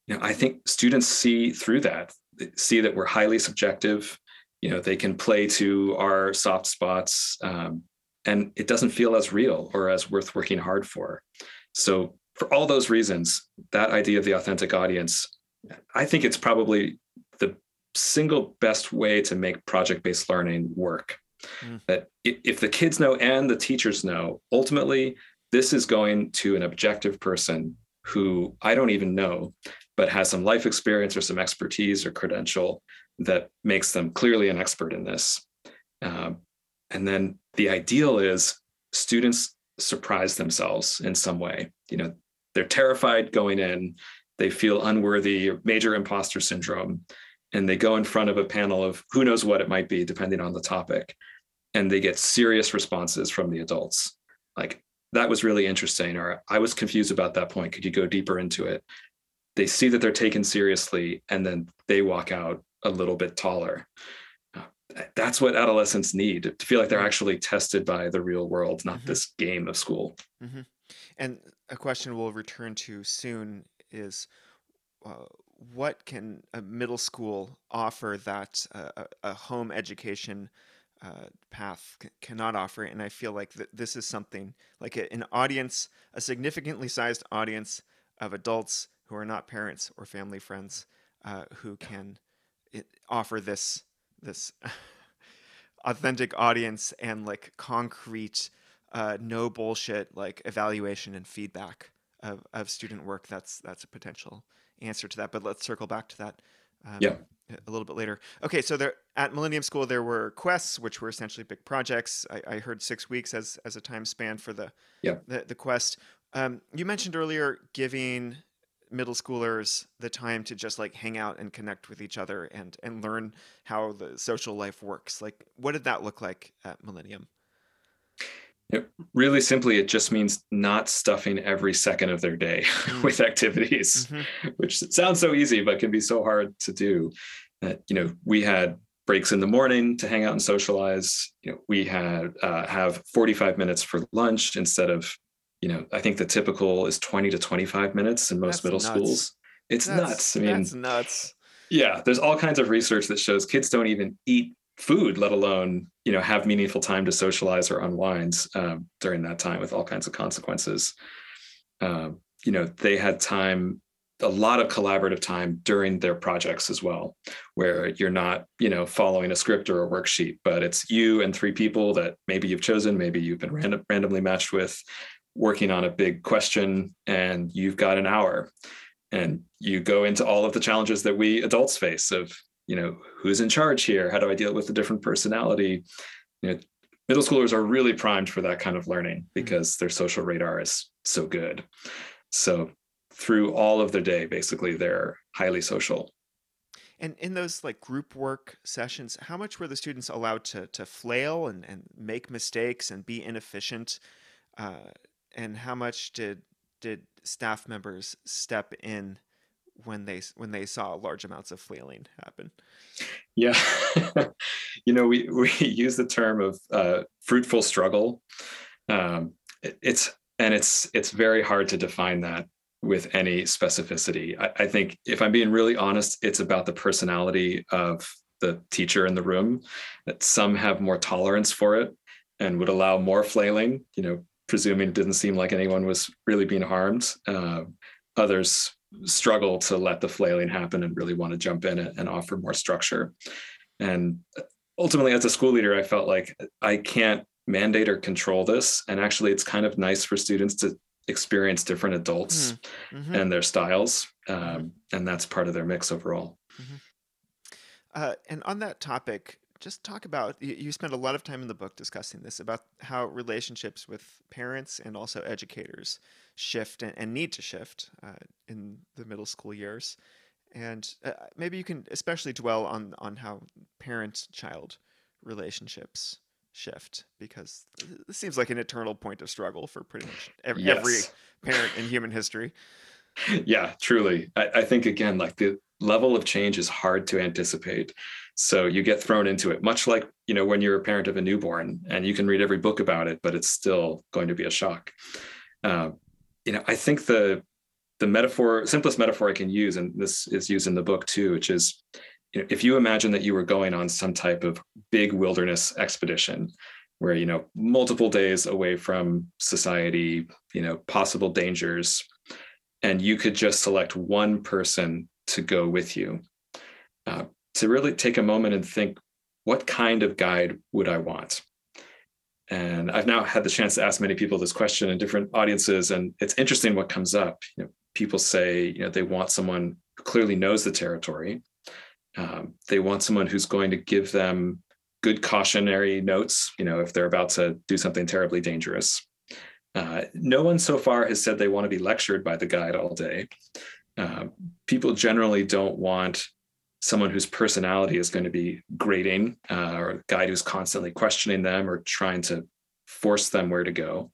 you know i think students see through that. They see that we're highly subjective you know they can play to our soft spots um, and it doesn't feel as real or as worth working hard for. So for all those reasons, that idea of the authentic audience, I think it's probably the single best way to make project based learning work. Mm. That if the kids know and the teachers know, ultimately, this is going to an objective person who I don't even know, but has some life experience or some expertise or credential that makes them clearly an expert in this. Um, and then the ideal is students surprise themselves in some way. You know, they're terrified going in, they feel unworthy, major imposter syndrome, and they go in front of a panel of who knows what it might be, depending on the topic, and they get serious responses from the adults. Like, that was really interesting, or I was confused about that point. Could you go deeper into it? They see that they're taken seriously, and then they walk out a little bit taller that's what adolescents need to feel like they're mm-hmm. actually tested by the real world, not mm-hmm. this game of school. Mm-hmm. And a question we'll return to soon is uh, what can a middle school offer that uh, a home education uh, path c- cannot offer? And I feel like th- this is something like a, an audience, a significantly sized audience of adults who are not parents or family friends uh, who can it, offer this this [LAUGHS] authentic audience and like concrete uh, no bullshit like evaluation and feedback of, of student work that's that's a potential answer to that but let's circle back to that um, yeah. a little bit later. Okay so there at millennium school there were quests which were essentially big projects. I, I heard six weeks as as a time span for the yeah. the, the quest. Um, you mentioned earlier giving middle schoolers the time to just like hang out and connect with each other and and learn how the social life works. Like what did that look like at millennium it, really simply it just means not stuffing every second of their day [LAUGHS] mm. with activities mm-hmm. which sounds so easy but can be so hard to do that you know we had breaks in the morning to hang out and socialize you know we had uh, have 45 minutes for lunch instead of you know, I think the typical is 20 to 25 minutes in most that's middle nuts. schools. It's that's, nuts. I mean, that's nuts. Yeah, there's all kinds of research that shows kids don't even eat food, let alone you know have meaningful time to socialize or unwind um, during that time with all kinds of consequences. Um, you know, they had time, a lot of collaborative time during their projects as well, where you're not you know following a script or a worksheet, but it's you and three people that maybe you've chosen, maybe you've been random, randomly matched with, working on a big question and you've got an hour and you go into all of the challenges that we adults face of you know who's in charge here? How do i deal with the different personality? You know middle schoolers are really primed for that kind of learning mm-hmm. because their social radar is so good. So through all of their day basically they're highly social. And in those like group work sessions how much were the students allowed to to flail and, and make mistakes and be inefficient? Uh, and how much did did staff members step in when they when they saw large amounts of flailing happen? Yeah, [LAUGHS] you know, we we [LAUGHS] use the term of uh, fruitful struggle. Um, it, it's and it's it's very hard to define that with any specificity. I, I think if I'm being really honest, it's about the personality of the teacher in the room. That some have more tolerance for it and would allow more flailing. You know, presuming it didn't seem like anyone was really being harmed. Uh, others struggle to let the flailing happen and really want to jump in and offer more structure. And ultimately, as a school leader, I felt like I can't mandate or control this. And actually, it's kind of nice for students to experience different adults hmm. mm-hmm. and their styles. Um, and that's part of their mix overall. Mm-hmm. Uh, and on that topic, just talk about you, you spend a lot of time in the book discussing this about how relationships with parents and also educators shift and, and need to shift uh, in the middle school years. And uh, maybe you can especially dwell on on how parent child relationships shift because this seems like an eternal point of struggle for pretty much every, yes. every parent in human history. [LAUGHS] Yeah truly. I, I think again like the level of change is hard to anticipate so you get thrown into it much like you know when you're a parent of a newborn and you can read every book about it but it's still going to be a shock. Uh, you know i think the the metaphor simplest metaphor i can use and this is used in the book too which is you know if you imagine that you were going on some type of big wilderness expedition where you know multiple days away from society you know possible dangers and you could just select one person to go with you uh, to really take a moment and think what kind of guide would I want? And I've now had the chance to ask many people this question in different audiences, and it's interesting what comes up. You know, people say you know they want someone who clearly knows the territory. Um, they want someone who's going to give them good cautionary notes, you know, if they're about to do something terribly dangerous. Uh, no one so far has said they want to be lectured by the guide all day. Uh, people generally don't want someone whose personality is going to be grating uh, or a guide who's constantly questioning them or trying to force them where to go.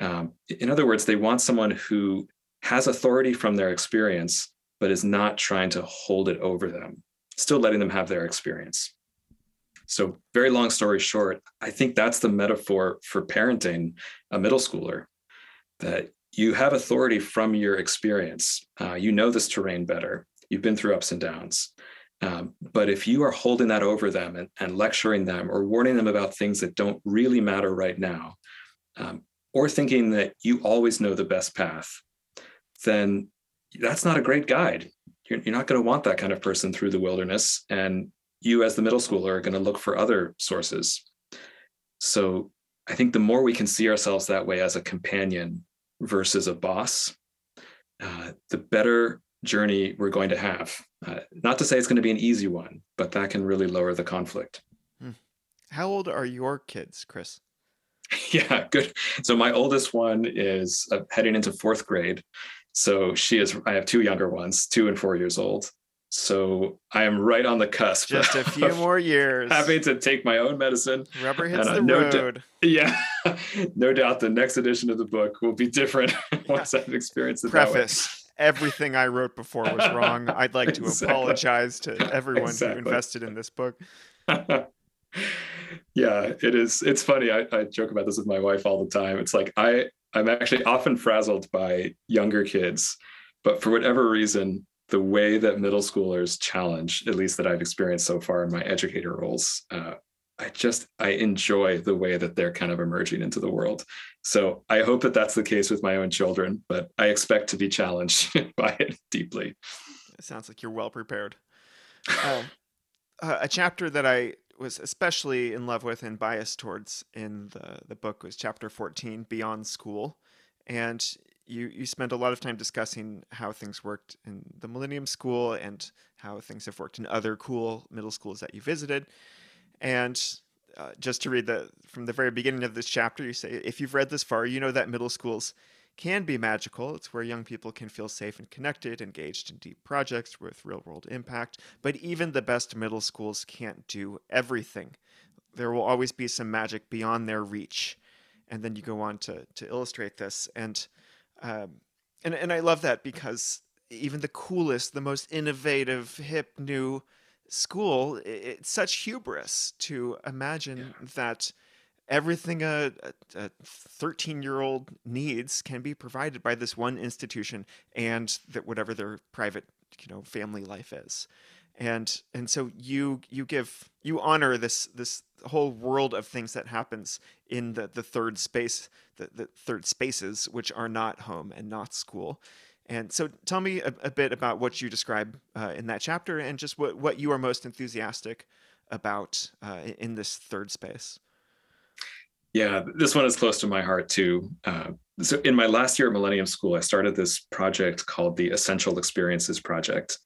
Um, in other words, they want someone who has authority from their experience, but is not trying to hold it over them, still letting them have their experience. So, very long story short, I think that's the metaphor for parenting a middle schooler that you have authority from your experience. Uh, you know this terrain better. You've been through ups and downs. Um, but if you are holding that over them and, and, lecturing them or warning them about things that don't really matter right now, um, or thinking that you always know the best path, then that's not a great guide. You're, you're not going to want that kind of person through the wilderness. And you, as the middle schooler, are going to look for other sources. So I think the more we can see ourselves that way as a companion versus a boss, uh, the better journey we're going to have. Uh, not to say it's going to be an easy one, but that can really lower the conflict. Hmm. How old are your kids, Chris? [LAUGHS] yeah, good. So my oldest one is uh, heading into fourth grade. So she is, I have two younger ones, two and four years old. So I am right on the cusp. Just a [LAUGHS] few more years. Having to take my own medicine. Rubber hits and, uh, the no road. [LAUGHS] yeah. no doubt the next edition of the book will be different once I've experienced it. Preface. Everything I wrote before was wrong. [LAUGHS] I'd like to exactly. apologize to everyone exactly. who invested in this book. [LAUGHS] yeah, it is. It's funny. I, I joke about this with my wife all the time. It's like I I'm actually often frazzled by younger kids, but for whatever reason, the way that middle schoolers challenge, at least that I've experienced so far in my educator roles, uh, I just I enjoy the way that they're kind of emerging into the world. So I hope that that's the case with my own children, but I expect to be challenged [LAUGHS] by it deeply. It sounds like you're well prepared. Um, a chapter that I was especially in love with and biased towards in the the book was chapter 14, Beyond School, and you you spent a lot of time discussing how things worked in the Millennium School and how things have worked in other cool middle schools that you visited. And uh, just to read the from the very beginning of this chapter, you say, if you've read this far, you know that middle schools can be magical. It's where young people can feel safe and connected, engaged in deep projects with real world impact. But even the best middle schools can't do everything. There will always be some magic beyond their reach. And then you go on to, to illustrate this. And um, and and I love that because even the coolest, the most innovative, hip, new school, it's such hubris to imagine yeah. that everything a 13 year old needs can be provided by this one institution and that whatever their private you know family life is and and so you you give you honor this this whole world of things that happens in the the third space the, the third spaces which are not home and not school and so tell me a, a bit about what you describe uh, in that chapter and just what what you are most enthusiastic about uh, in this third space yeah this one is close to my heart too uh, so in my last year at millennium school i started this project called the essential experiences project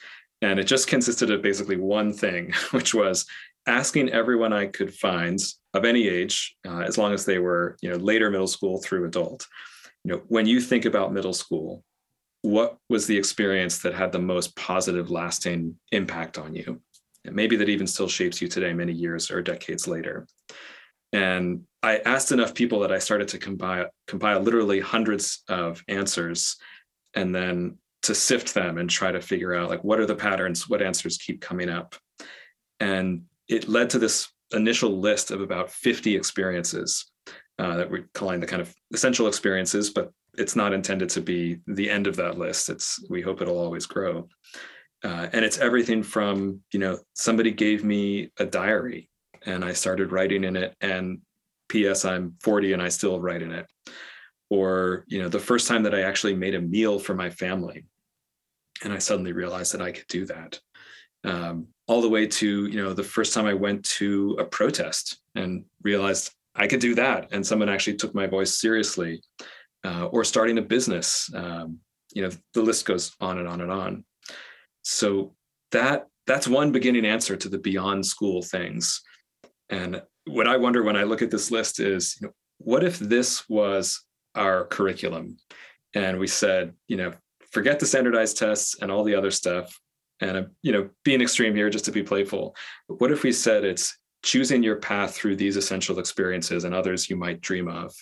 and it just consisted of basically one thing, [LAUGHS] which was asking everyone I could find of any age, uh, as long as they were, you know, later middle school through adult. You know, when you think about middle school, what was the experience that had the most positive, lasting impact on you? Maybe that even still shapes you today, many years or decades later. And I asked enough people that I started to compile, compile literally hundreds of answers. And then to sift them and try to figure out like what are the patterns what answers keep coming up and it led to this initial list of about 50 experiences uh, that we're calling the kind of essential experiences but it's not intended to be the end of that list. It's we hope it'll always grow. Uh, and it's everything from you know somebody gave me a diary and i started writing in it and ps i'm 40 and i still write in it. Or you know the first time that i actually made a meal for my family and I suddenly realized that I could do that. Um, all the way to you know the first time I went to a protest and realized I could do that, and someone actually took my voice seriously, uh, or starting a business. Um, you know the list goes on and on and on. So that that's one beginning answer to the beyond school things. And what I wonder when I look at this list is, you know, what if this was our curriculum and we said, you know, forget the standardized tests and all the other stuff and uh, you know being extreme here just to be playful but what if we said it's choosing your path through these essential experiences and others you might dream of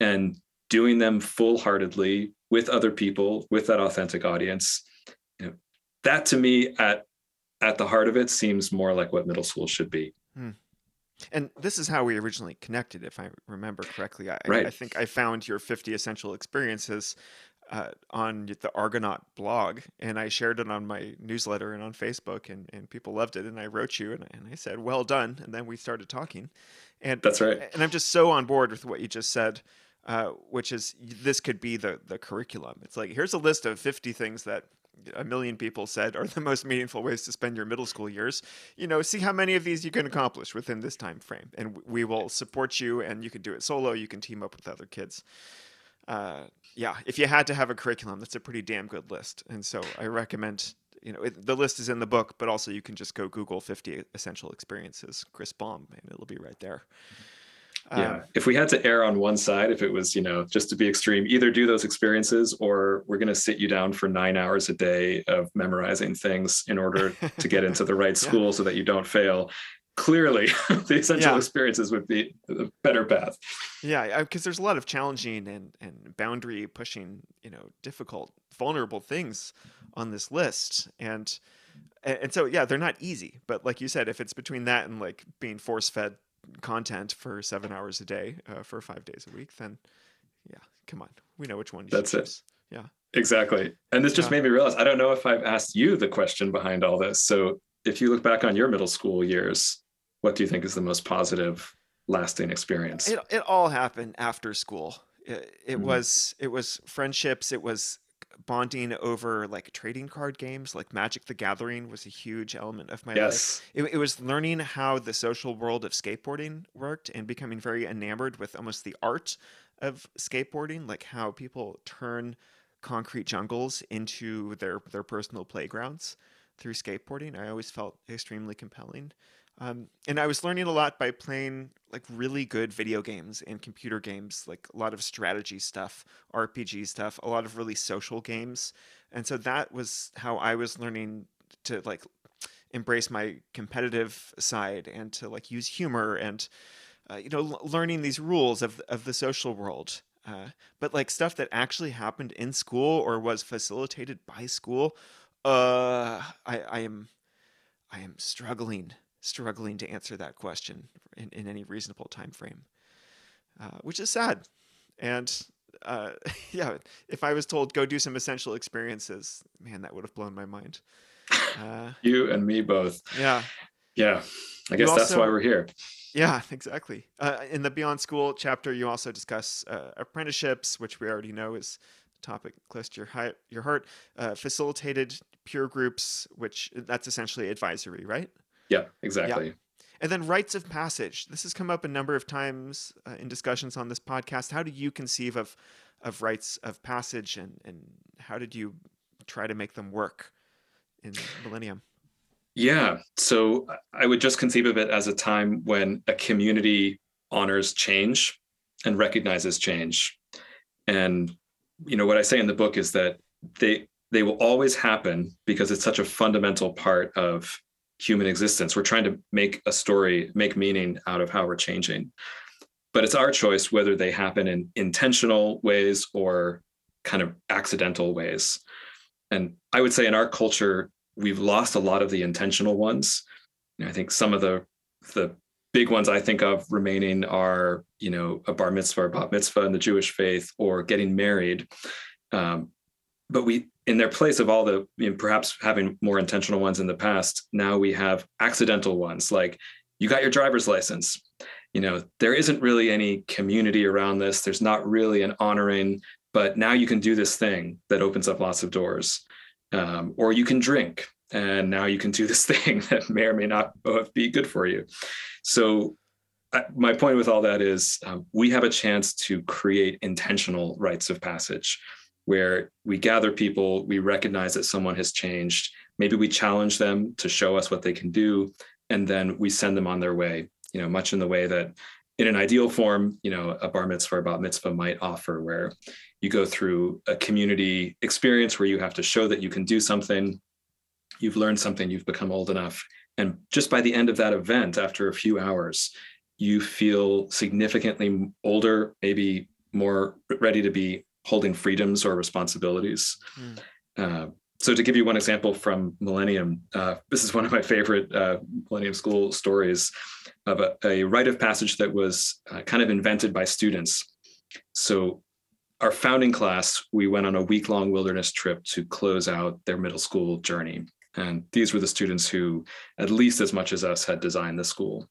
and doing them full-heartedly with other people with that authentic audience you know that to me at at the heart of it seems more like what middle school should be hmm. And this is how we originally connected, if I remember correctly. I, right. I think I found your 50 essential experiences uh, on the Argonaut blog, and I shared it on my newsletter and on Facebook, and, and people loved it. And I wrote you, and, and I said, "Well done." And then we started talking, and that's right. And I'm just so on board with what you just said, uh, which is this could be the the curriculum. It's like here's a list of 50 things that a million people said are the most meaningful ways to spend your middle school years you know see how many of these you can accomplish within this time frame and we will support you and you can do it solo you can team up with other kids uh, yeah, if you had to have a curriculum, that's a pretty damn good list. And so I recommend, you know, it, the list is in the book, but also you can just go Google 50 essential experiences, Chris Balme, and it'll be right there. Yeah. Um, if we had to err on one side, if it was, you know, just to be extreme, either do those experiences or we're going to sit you down for nine hours a day of memorizing things in order to get into the right [LAUGHS] school yeah. so that you don't fail clearly [LAUGHS] the essential yeah. experiences would be a better path yeah because there's a lot of challenging and and boundary pushing you know difficult vulnerable things on this list and and so yeah they're not easy but like you said if it's between that and like being force fed content for seven hours a day uh, for five days a week then yeah come on. We know which one that's it. yeah. Exactly. And this just yeah. made me realize i don't know if i've asked you the question behind all this. So if you look back on your middle school years what do you think is the most positive lasting experience? It, it all happened after school. It, it mm-hmm. was it was friendships it was bonding over like trading card games like magic the gathering was a huge element of my yes. life it, it was learning how the social world of skateboarding worked and becoming very enamored with almost the art of skateboarding like how people turn concrete jungles into their their personal playgrounds through skateboarding. I always felt extremely compelling um, and I was learning a lot by playing like really good video games and computer games, like a lot of strategy stuff, RPG stuff, a lot of really social games. And so that was how I was learning to like embrace my competitive side and to like use humor and uh, you know l- learning these rules of of the social world. Uh, but like stuff that actually happened in school or was facilitated by school, uh, I, I am I am struggling struggling to answer that question in, in any reasonable time frame, uh, which is sad. And uh, [LAUGHS] yeah, if I was told go do some essential experiences, man, that would have blown my mind. Uh, [LAUGHS] you and me both. Yeah. Yeah. I guess also, that's why we're here. Yeah, exactly. Uh, in the Beyond School chapter, you also discuss uh, apprenticeships, which we already know is a topic close to your, hi- your heart. Uh, facilitated peer groups, which that's essentially advisory, right? Yeah, exactly. Yeah. And then rites of passage. This has come up a number of times uh, in discussions on this podcast. How do you conceive of of rites of passage, and and how did you try to make them work in Millennium? Yeah, so I would just conceive of it as a time when a community honors change and recognizes change. And you know what I say in the book is that they they will always happen because it's such a fundamental part of human existence. We're trying to make a story, make meaning out of how we're changing. But it's our choice whether they happen in intentional ways or kind of accidental ways. And I would say in our culture, we've lost a lot of the intentional ones. I think some of the the big ones I think of remaining are, you know, a bar mitzvah or bat mitzvah in the Jewish faith or getting married. Um, but we in their place of all the you know, perhaps having more intentional ones in the past now we have accidental ones like you got your driver's license. You know there isn't really any community around this. There's not really an honoring but now you can do this thing that opens up lots of doors. Um, or you can drink and now you can do this [LAUGHS] thing that may or may not be good for you. So my point with all that is um, we have a chance to create intentional rites of passage where we gather people, we recognize that someone has changed. Maybe we challenge them to show us what they can do, and then we send them on their way. you know, much in the way that in an ideal form, you know, a bar mitzvah or bat mitzvah might offer, where you go through a community experience where you have to show that you can do something, you've learned something, you've become old enough. And just by the end of that event, after a few hours, you feel significantly older, maybe more ready to be holding freedoms or responsibilities. Mm. Uh, so to give you one example from Millennium, uh, this is one of my favorite uh, Millennium School stories of a, a rite of passage that was uh, kind of invented by students. So our founding class, we went on a week long wilderness trip to close out their middle school journey. And these were the students who, at least as much as us, had designed the school.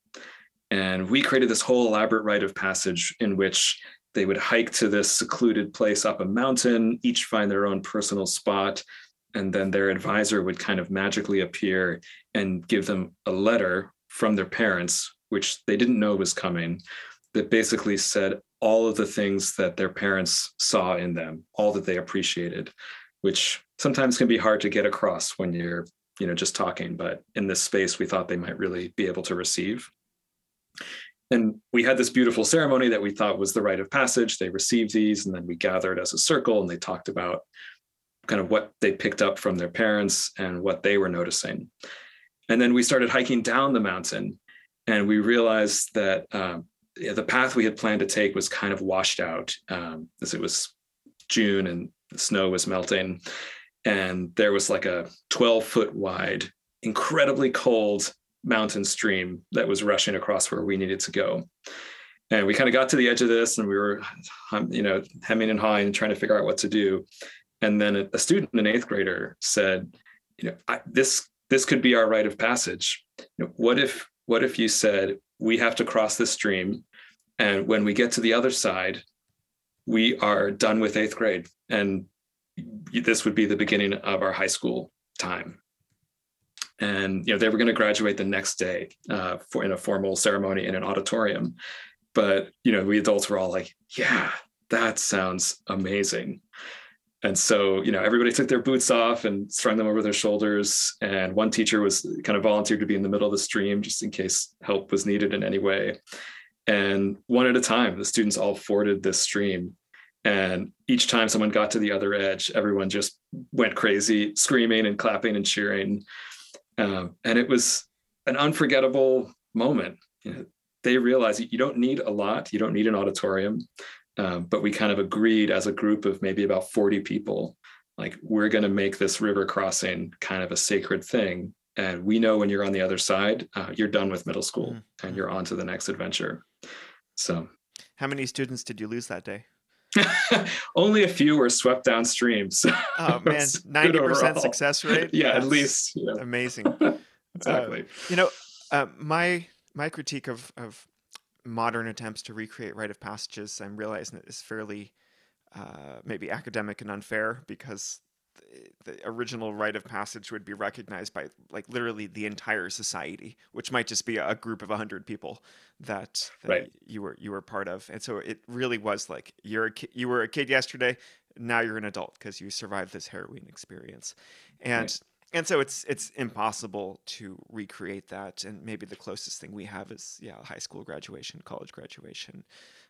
And we created this whole elaborate rite of passage in which they would hike to this secluded place up a mountain, each find their own personal spot. And then their advisor would kind of magically appear and give them a letter from their parents, which they didn't know was coming, that basically said all of the things that their parents saw in them, all that they appreciated, which sometimes can be hard to get across when you're, you know, just talking. But in this space, we thought they might really be able to receive. And we had this beautiful ceremony that we thought was the rite of passage. They received these, and then we gathered as a circle and they talked about kind of what they picked up from their parents and what they were noticing. And then we started hiking down the mountain, and we realized that um, the path we had planned to take was kind of washed out um, as it was June and the snow was melting. And there was like a 12 foot wide, incredibly cold mountain stream that was rushing across where we needed to go. And we kind of got to the edge of this and we were, you know, hemming and hawing, trying to figure out what to do. And then a student, an eighth grader, said, you know, I, this this could be our rite of passage. You know, what if what if you said we have to cross this stream, and when we get to the other side, we are done with eighth grade, and this would be the beginning of our high school time and you know they were going to graduate the next day uh, for in a formal ceremony in an auditorium. But you know we adults were all like yeah that sounds amazing. And so you know everybody took their boots off and strung them over their shoulders. And one teacher was kind of volunteered to be in the middle of the stream just in case help was needed in any way. And one at a time the students all forded this stream. And each time someone got to the other edge everyone just went crazy screaming and clapping and cheering um, and it was an unforgettable moment. You know, they realized you don't need a lot, you don't need an auditorium. Um, but we kind of agreed as a group of maybe about 40 people, like, we're going to make this river crossing kind of a sacred thing. And we know when you're on the other side, uh, you're done with middle school mm-hmm. and you're on to the next adventure. So, how many students did you lose that day? [LAUGHS] Only a few were swept downstream. So oh [LAUGHS] man, ninety percent success rate. [LAUGHS] Yeah, That's at least. Yeah. Amazing. exactly. Uh, you know, uh, my my critique of of modern attempts to recreate rite of passages, I'm realizing it is fairly uh, maybe academic and unfair because the original rite of passage would be recognized by like literally the entire society, which might just be a group of hundred people that, that right. you were you were part of, and so it really was like you're a ki- you were a kid yesterday, now you're an adult because you survived this harrowing experience, and. Right. And so it's it's impossible to recreate that, and maybe the closest thing we have is yeah, high school graduation, college graduation,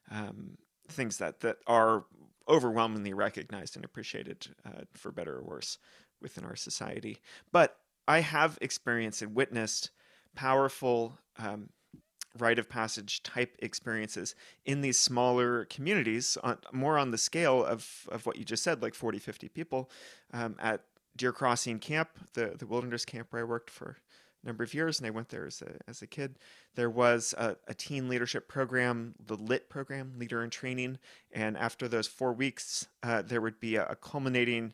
um, things that that are overwhelmingly recognized and appreciated uh, for better or worse within our society. But I have experienced and witnessed powerful um, rite of passage type experiences in these smaller communities, on, more on the scale of, of what you just said, like 40, 50 people um, at Deer Crossing Camp, the, the wilderness camp where I worked for number of years, and I went there as a, as a kid. There was a, a teen leadership program, the LIT program, Leader in Training, and after those four weeks, uh, there would be a, a culminating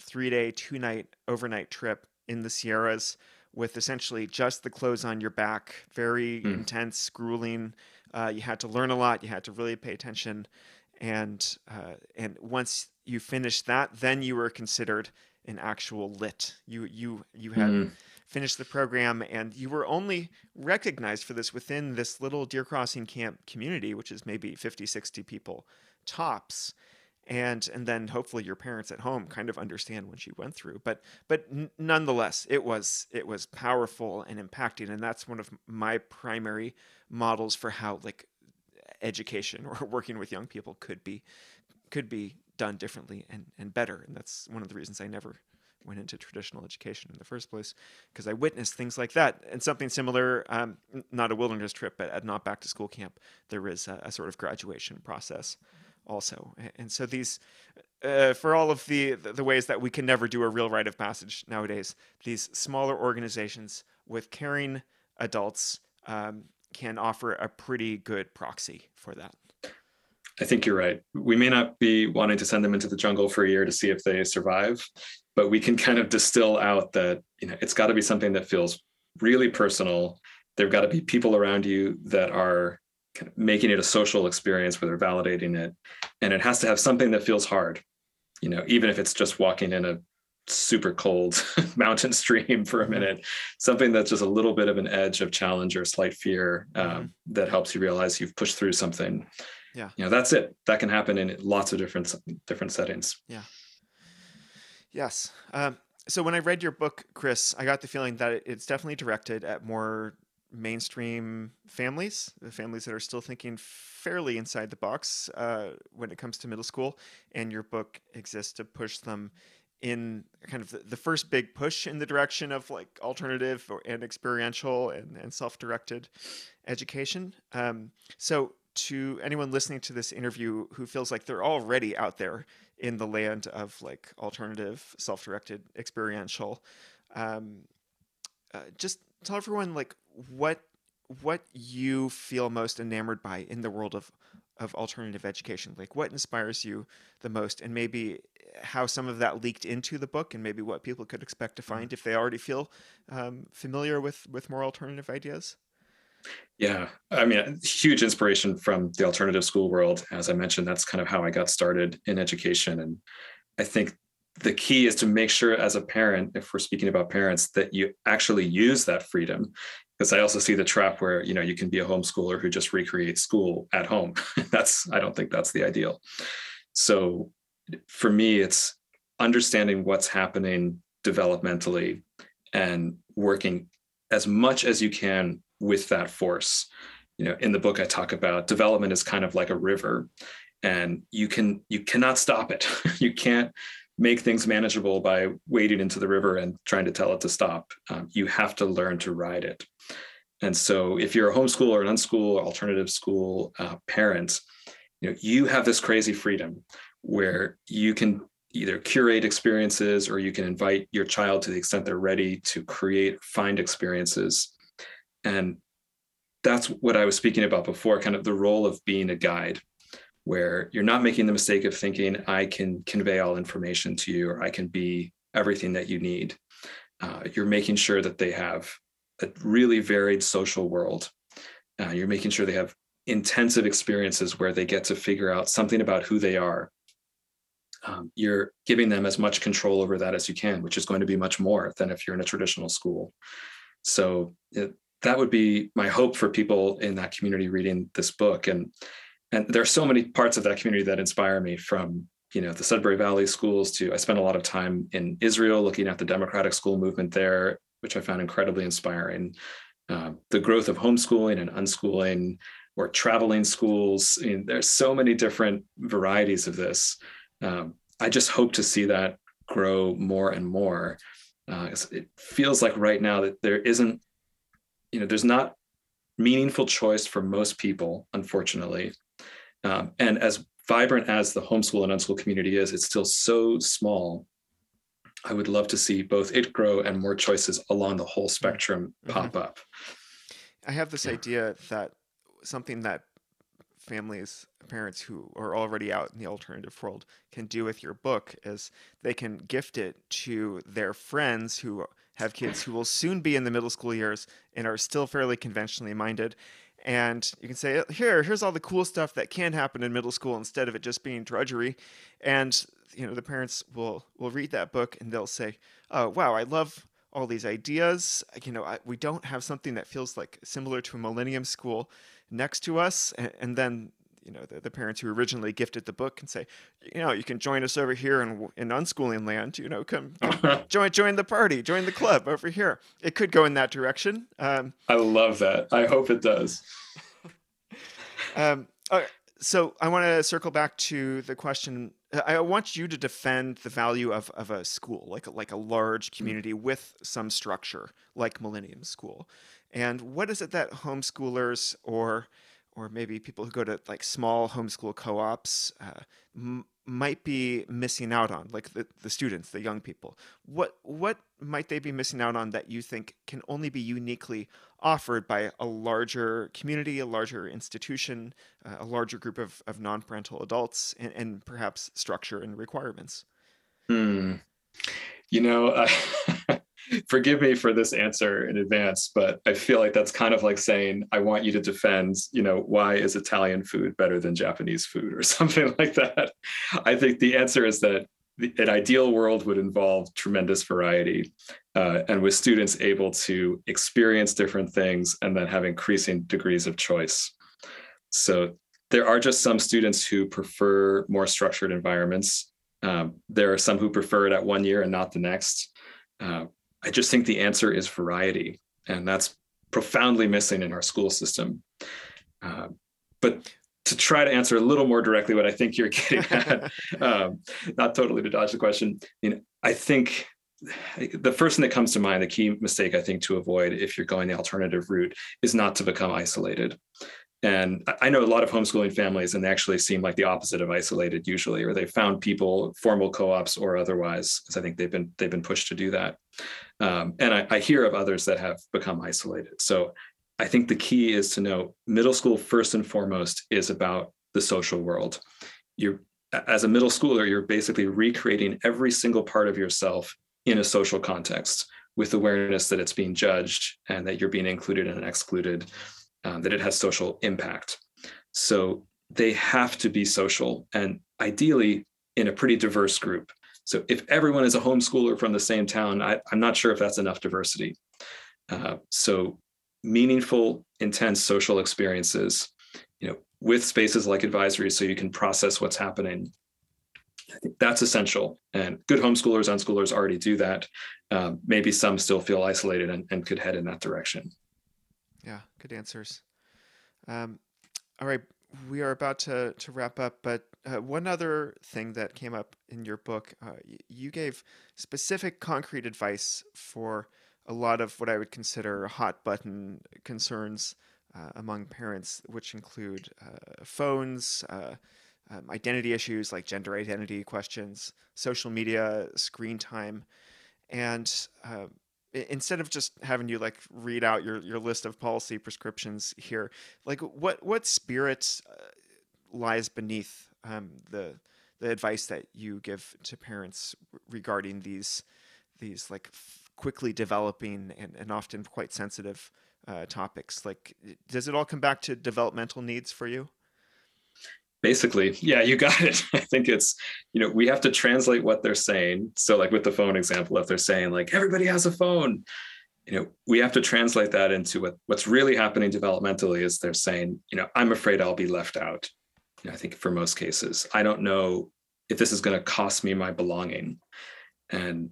three day, two night, overnight trip in the Sierras with essentially just the clothes on your back, very mm. intense, grueling. Uh, you had to learn a lot. You had to really pay attention, and uh, and once you finished that, then you were considered an actual lit. You you you had. Mm finished the program, and you were only recognized for this within this little Deer Crossing camp community, which is maybe 50, 60 people tops. and and then hopefully your parents at home kind of understand what you went through but but nonetheless it was it was powerful and impacting and that's one of my primary models for how like education [LAUGHS] or working with young people could be could be done differently and and better and that's one of the reasons I never went into traditional education in the first place because I witnessed things like that and something similar. Um, not a wilderness trip, but at not back to school camp, there is a, a sort of graduation process also. And so these, uh, for all of the the ways that we can never do a real rite of passage nowadays, these smaller organizations with caring adults um, can offer a pretty good proxy for that. I think you're right. We may not be wanting to send them into the jungle for a year to see if they survive, but we can kind of distill out that you know it's got to be something that feels really personal. There've got to be people around you that are kind of making it a social experience where they're validating it, and it has to have something that feels hard. You know, even if it's just walking in a super cold [LAUGHS] mountain stream for a mm-hmm. minute, something that's just a little bit of an edge of challenge or slight fear um, mm-hmm. that helps you realize you've pushed through something. Yeah, you know, that's it. That can happen in lots of different different settings. Yeah. Yes. Um, so when I read your book, Chris, I got the feeling that it's definitely directed at more mainstream families, the families that are still thinking fairly inside the box uh, when it comes to middle school. And your book exists to push them in kind of the, the first big push in the direction of like alternative or, and experiential and, and self-directed education. Um, so to anyone listening to this interview who feels like they're already out there in the land of like alternative, self-directed, experiential. Um, uh, just tell everyone like what what you feel most enamored by in the world of of alternative education. Like what inspires you the most, and maybe how some of that leaked into the book, and maybe what people could expect to find if they already feel um, familiar with with more alternative ideas. Yeah, I mean, huge inspiration from the alternative school world. As I mentioned, that's kind of how I got started in education. And I think the key is to make sure, as a parent, if we're speaking about parents, that you actually use that freedom. Because I also see the trap where you know you can be a homeschooler who just recreates school at home. [LAUGHS] that's I don't think that's the ideal. So for me, it's understanding what's happening developmentally and working as much as you can with that force. You know, in the book I talk about development is kind of like a river and you can you cannot stop it. [LAUGHS] you can't make things manageable by wading into the river and trying to tell it to stop. Um, you have to learn to ride it. And so, if you're a homeschool or an unschool or alternative school uh, parent, you know you have this crazy freedom where you can either curate experiences or you can invite your child to the extent they're ready to create find experiences and that's what I was speaking about before kind of the role of being a guide, where you're not making the mistake of thinking, I can convey all information to you or I can be everything that you need. Uh, you're making sure that they have a really varied social world. Uh, you're making sure they have intensive experiences where they get to figure out something about who they are. Um, you're giving them as much control over that as you can, which is going to be much more than if you're in a traditional school. So it, that would be my hope for people in that community reading this book. And and there are so many parts of that community that inspire me from you know the sudbury valley schools to i spent a lot of time in israel looking at the democratic school movement there which i found incredibly inspiring. Uh, the growth of homeschooling and unschooling or traveling schools I mean, there's so many different varieties of this. Um, i just hope to see that grow more and more. Uh, it feels like right now that there isn't you know there's not meaningful choice for most people unfortunately um, and as vibrant as the homeschool and unschool community is it's still so small i would love to see both it grow and more choices along the whole spectrum mm-hmm. pop up i have this yeah. idea that something that families parents who are already out in the alternative world can do with your book is they can gift it to their friends who have kids who will soon be in the middle school years and are still fairly conventionally minded. And you can say, here, here's all the cool stuff that can happen in middle school instead of it just being drudgery. And you know, the parents will will read that book and they'll say, oh wow, I love all these ideas. You know, I, we don't have something that feels like similar to a millennium school next to us. And, and then you know the, the parents who originally gifted the book can say, you know, you can join us over here in in unschooling land. You know, come, come [LAUGHS] join join the party, join the club over here. It could go in that direction. Um, I love that. I hope it does. [LAUGHS] um, uh, so I want to circle back to the question. I want you to defend the value of, of a school, like a, like a large mm. community with some structure, like Millennium School. And what is it that homeschoolers or or maybe people who go to like small homeschool co-ops uh, m- might be missing out on like the, the students the young people what what might they be missing out on that you think can only be uniquely offered by a larger community a larger institution uh, a larger group of, of non-parental adults and, and perhaps structure and requirements hmm. you know [LAUGHS] forgive me for this answer in advance, but I feel like that's kind of like saying, I want you to defend, you know, why is Italian food better than Japanese food [LAUGHS] or something like that. I think the answer is that an ideal world would involve tremendous variety uh, and with students able to experience different things and then have increasing degrees of choice. So there are just some students who prefer more structured environments. Um, there are some who prefer it at one year and not the next. Uh, I just think the answer is variety, and that's profoundly missing in our school system. Uh, but to try to answer a little more directly what I think you're getting [LAUGHS] at, um, not totally to dodge the question, you know, I think the first thing that comes to mind, the key mistake I think to avoid if you're going the alternative route is not to become isolated. And I know a lot of homeschooling families, and they actually seem like the opposite of isolated usually, or they found people, formal co-ops or otherwise, because I think they've been they've been pushed to do that. Um, and I, I hear of others that have become isolated. So I think the key is to know middle school first and foremost is about the social world. You're as a middle schooler, you're basically recreating every single part of yourself in a social context with awareness that it's being judged and that you're being included and excluded uh, that it has social impact. So they have to be social and ideally in a pretty diverse group. So if everyone is a homeschooler from the same town, I, am not sure if that's enough diversity. Uh, so meaningful, intense social experiences, you know, with spaces like advisory, so you can process what's happening. I think that's essential. And good homeschoolers, and unschoolers already do that. Um, maybe some still feel isolated and, and could head in that direction. Yeah, good answers. Um, all right, we are about to, to wrap up, but uh, one other thing that came up in your book, uh, you gave specific concrete advice for a lot of what I would consider hot button concerns uh, among parents, which include uh, phones, uh, um, identity issues like gender identity questions, social media, screen time, and uh, instead of just having you like read out your, your list of policy prescriptions here like what what spirit uh, lies beneath um, the the advice that you give to parents regarding these these like quickly developing and, and often quite sensitive uh, topics? Like does it all come back to developmental needs for you basically yeah you got it. [LAUGHS] I think it's you know we have to translate what they're saying. So like with the phone example if they're saying like everybody has a phone you know we have to translate that into what what's really happening developmentally is they're saying you know i'm afraid i'll be left out. You know, i think for most cases i don't know if this is going to cost me my belonging. And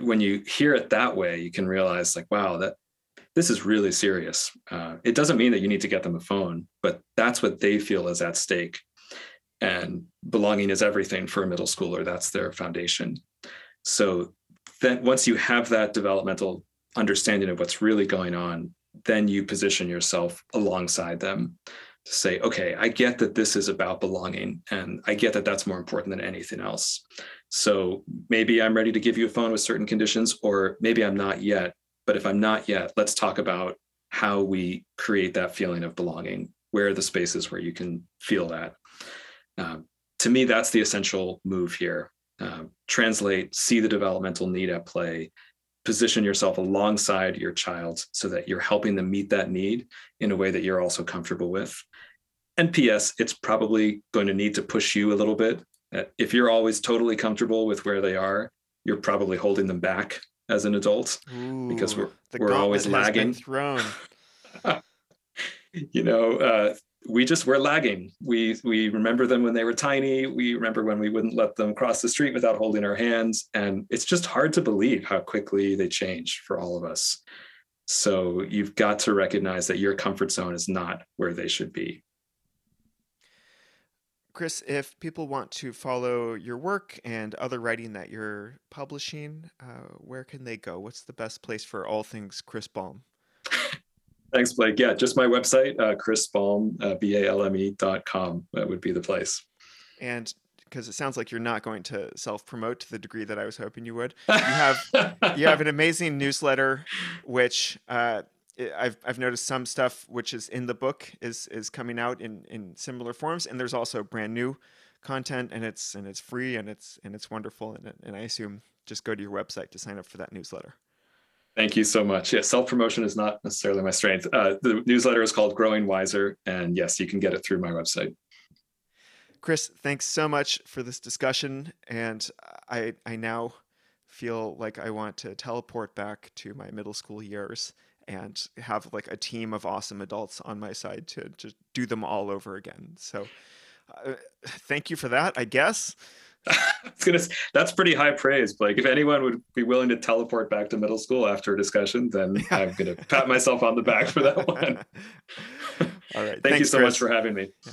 when you hear it that way you can realize like wow that this is really serious. Uh, it doesn't mean that you need to get them a phone but that's what they feel is at stake and belonging is everything for a middle schooler that's their foundation. So then once you have that developmental understanding of what's really going on then you position yourself alongside them to say okay i get that this is about belonging and i get that that's more important than anything else. So maybe i'm ready to give you a phone with certain conditions or maybe i'm not yet but if i'm not yet let's talk about how we create that feeling of belonging where are the spaces where you can feel that um, to me, that's the essential move here. Um, translate, see the developmental need at play, position yourself alongside your child so that you're helping them meet that need in a way that you're also comfortable with. And P.S., it's probably going to need to push you a little bit. If you're always totally comfortable with where they are, you're probably holding them back as an adult Ooh, because we're we're always lagging. [LAUGHS] You know, uh, we just we're lagging. We we remember them when they were tiny. We remember when we wouldn't let them cross the street without holding our hands, and it's just hard to believe how quickly they change for all of us. So you've got to recognize that your comfort zone is not where they should be. Chris, if people want to follow your work and other writing that you're publishing, uh, where can they go? What's the best place for all things Chris Balme? Thanks, Blake. Yeah, just my website, uh, Chris Balme, uh, B-A-L-M-E dot com. That would be the place. And because it sounds like you're not going to self-promote to the degree that I was hoping you would. [LAUGHS] You have you have an amazing newsletter, which uh, I've I've noticed some stuff which is in the book is is coming out in in similar forms, and there's also brand new content, and it's and it's free and it's and it's wonderful, and and I assume just go to your website to sign up for that newsletter. Thank you so much. Yeah, self promotion is not necessarily my strength. Uh, the newsletter is called Growing Wiser, and yes, you can get it through my website. Chris, thanks so much for this discussion, and I I now feel like I want to teleport back to my middle school years and have like a team of awesome adults on my side to just do them all over again. So, uh, thank you for that. I guess. [LAUGHS] gonna, that's pretty high praise, Blake. If anyone would be willing to teleport back to middle school after a discussion, then. [LAUGHS] I'm gonna pat myself on the back for that [LAUGHS] one. All right. Thank Thanks, you so Chris. much for having me. Yeah.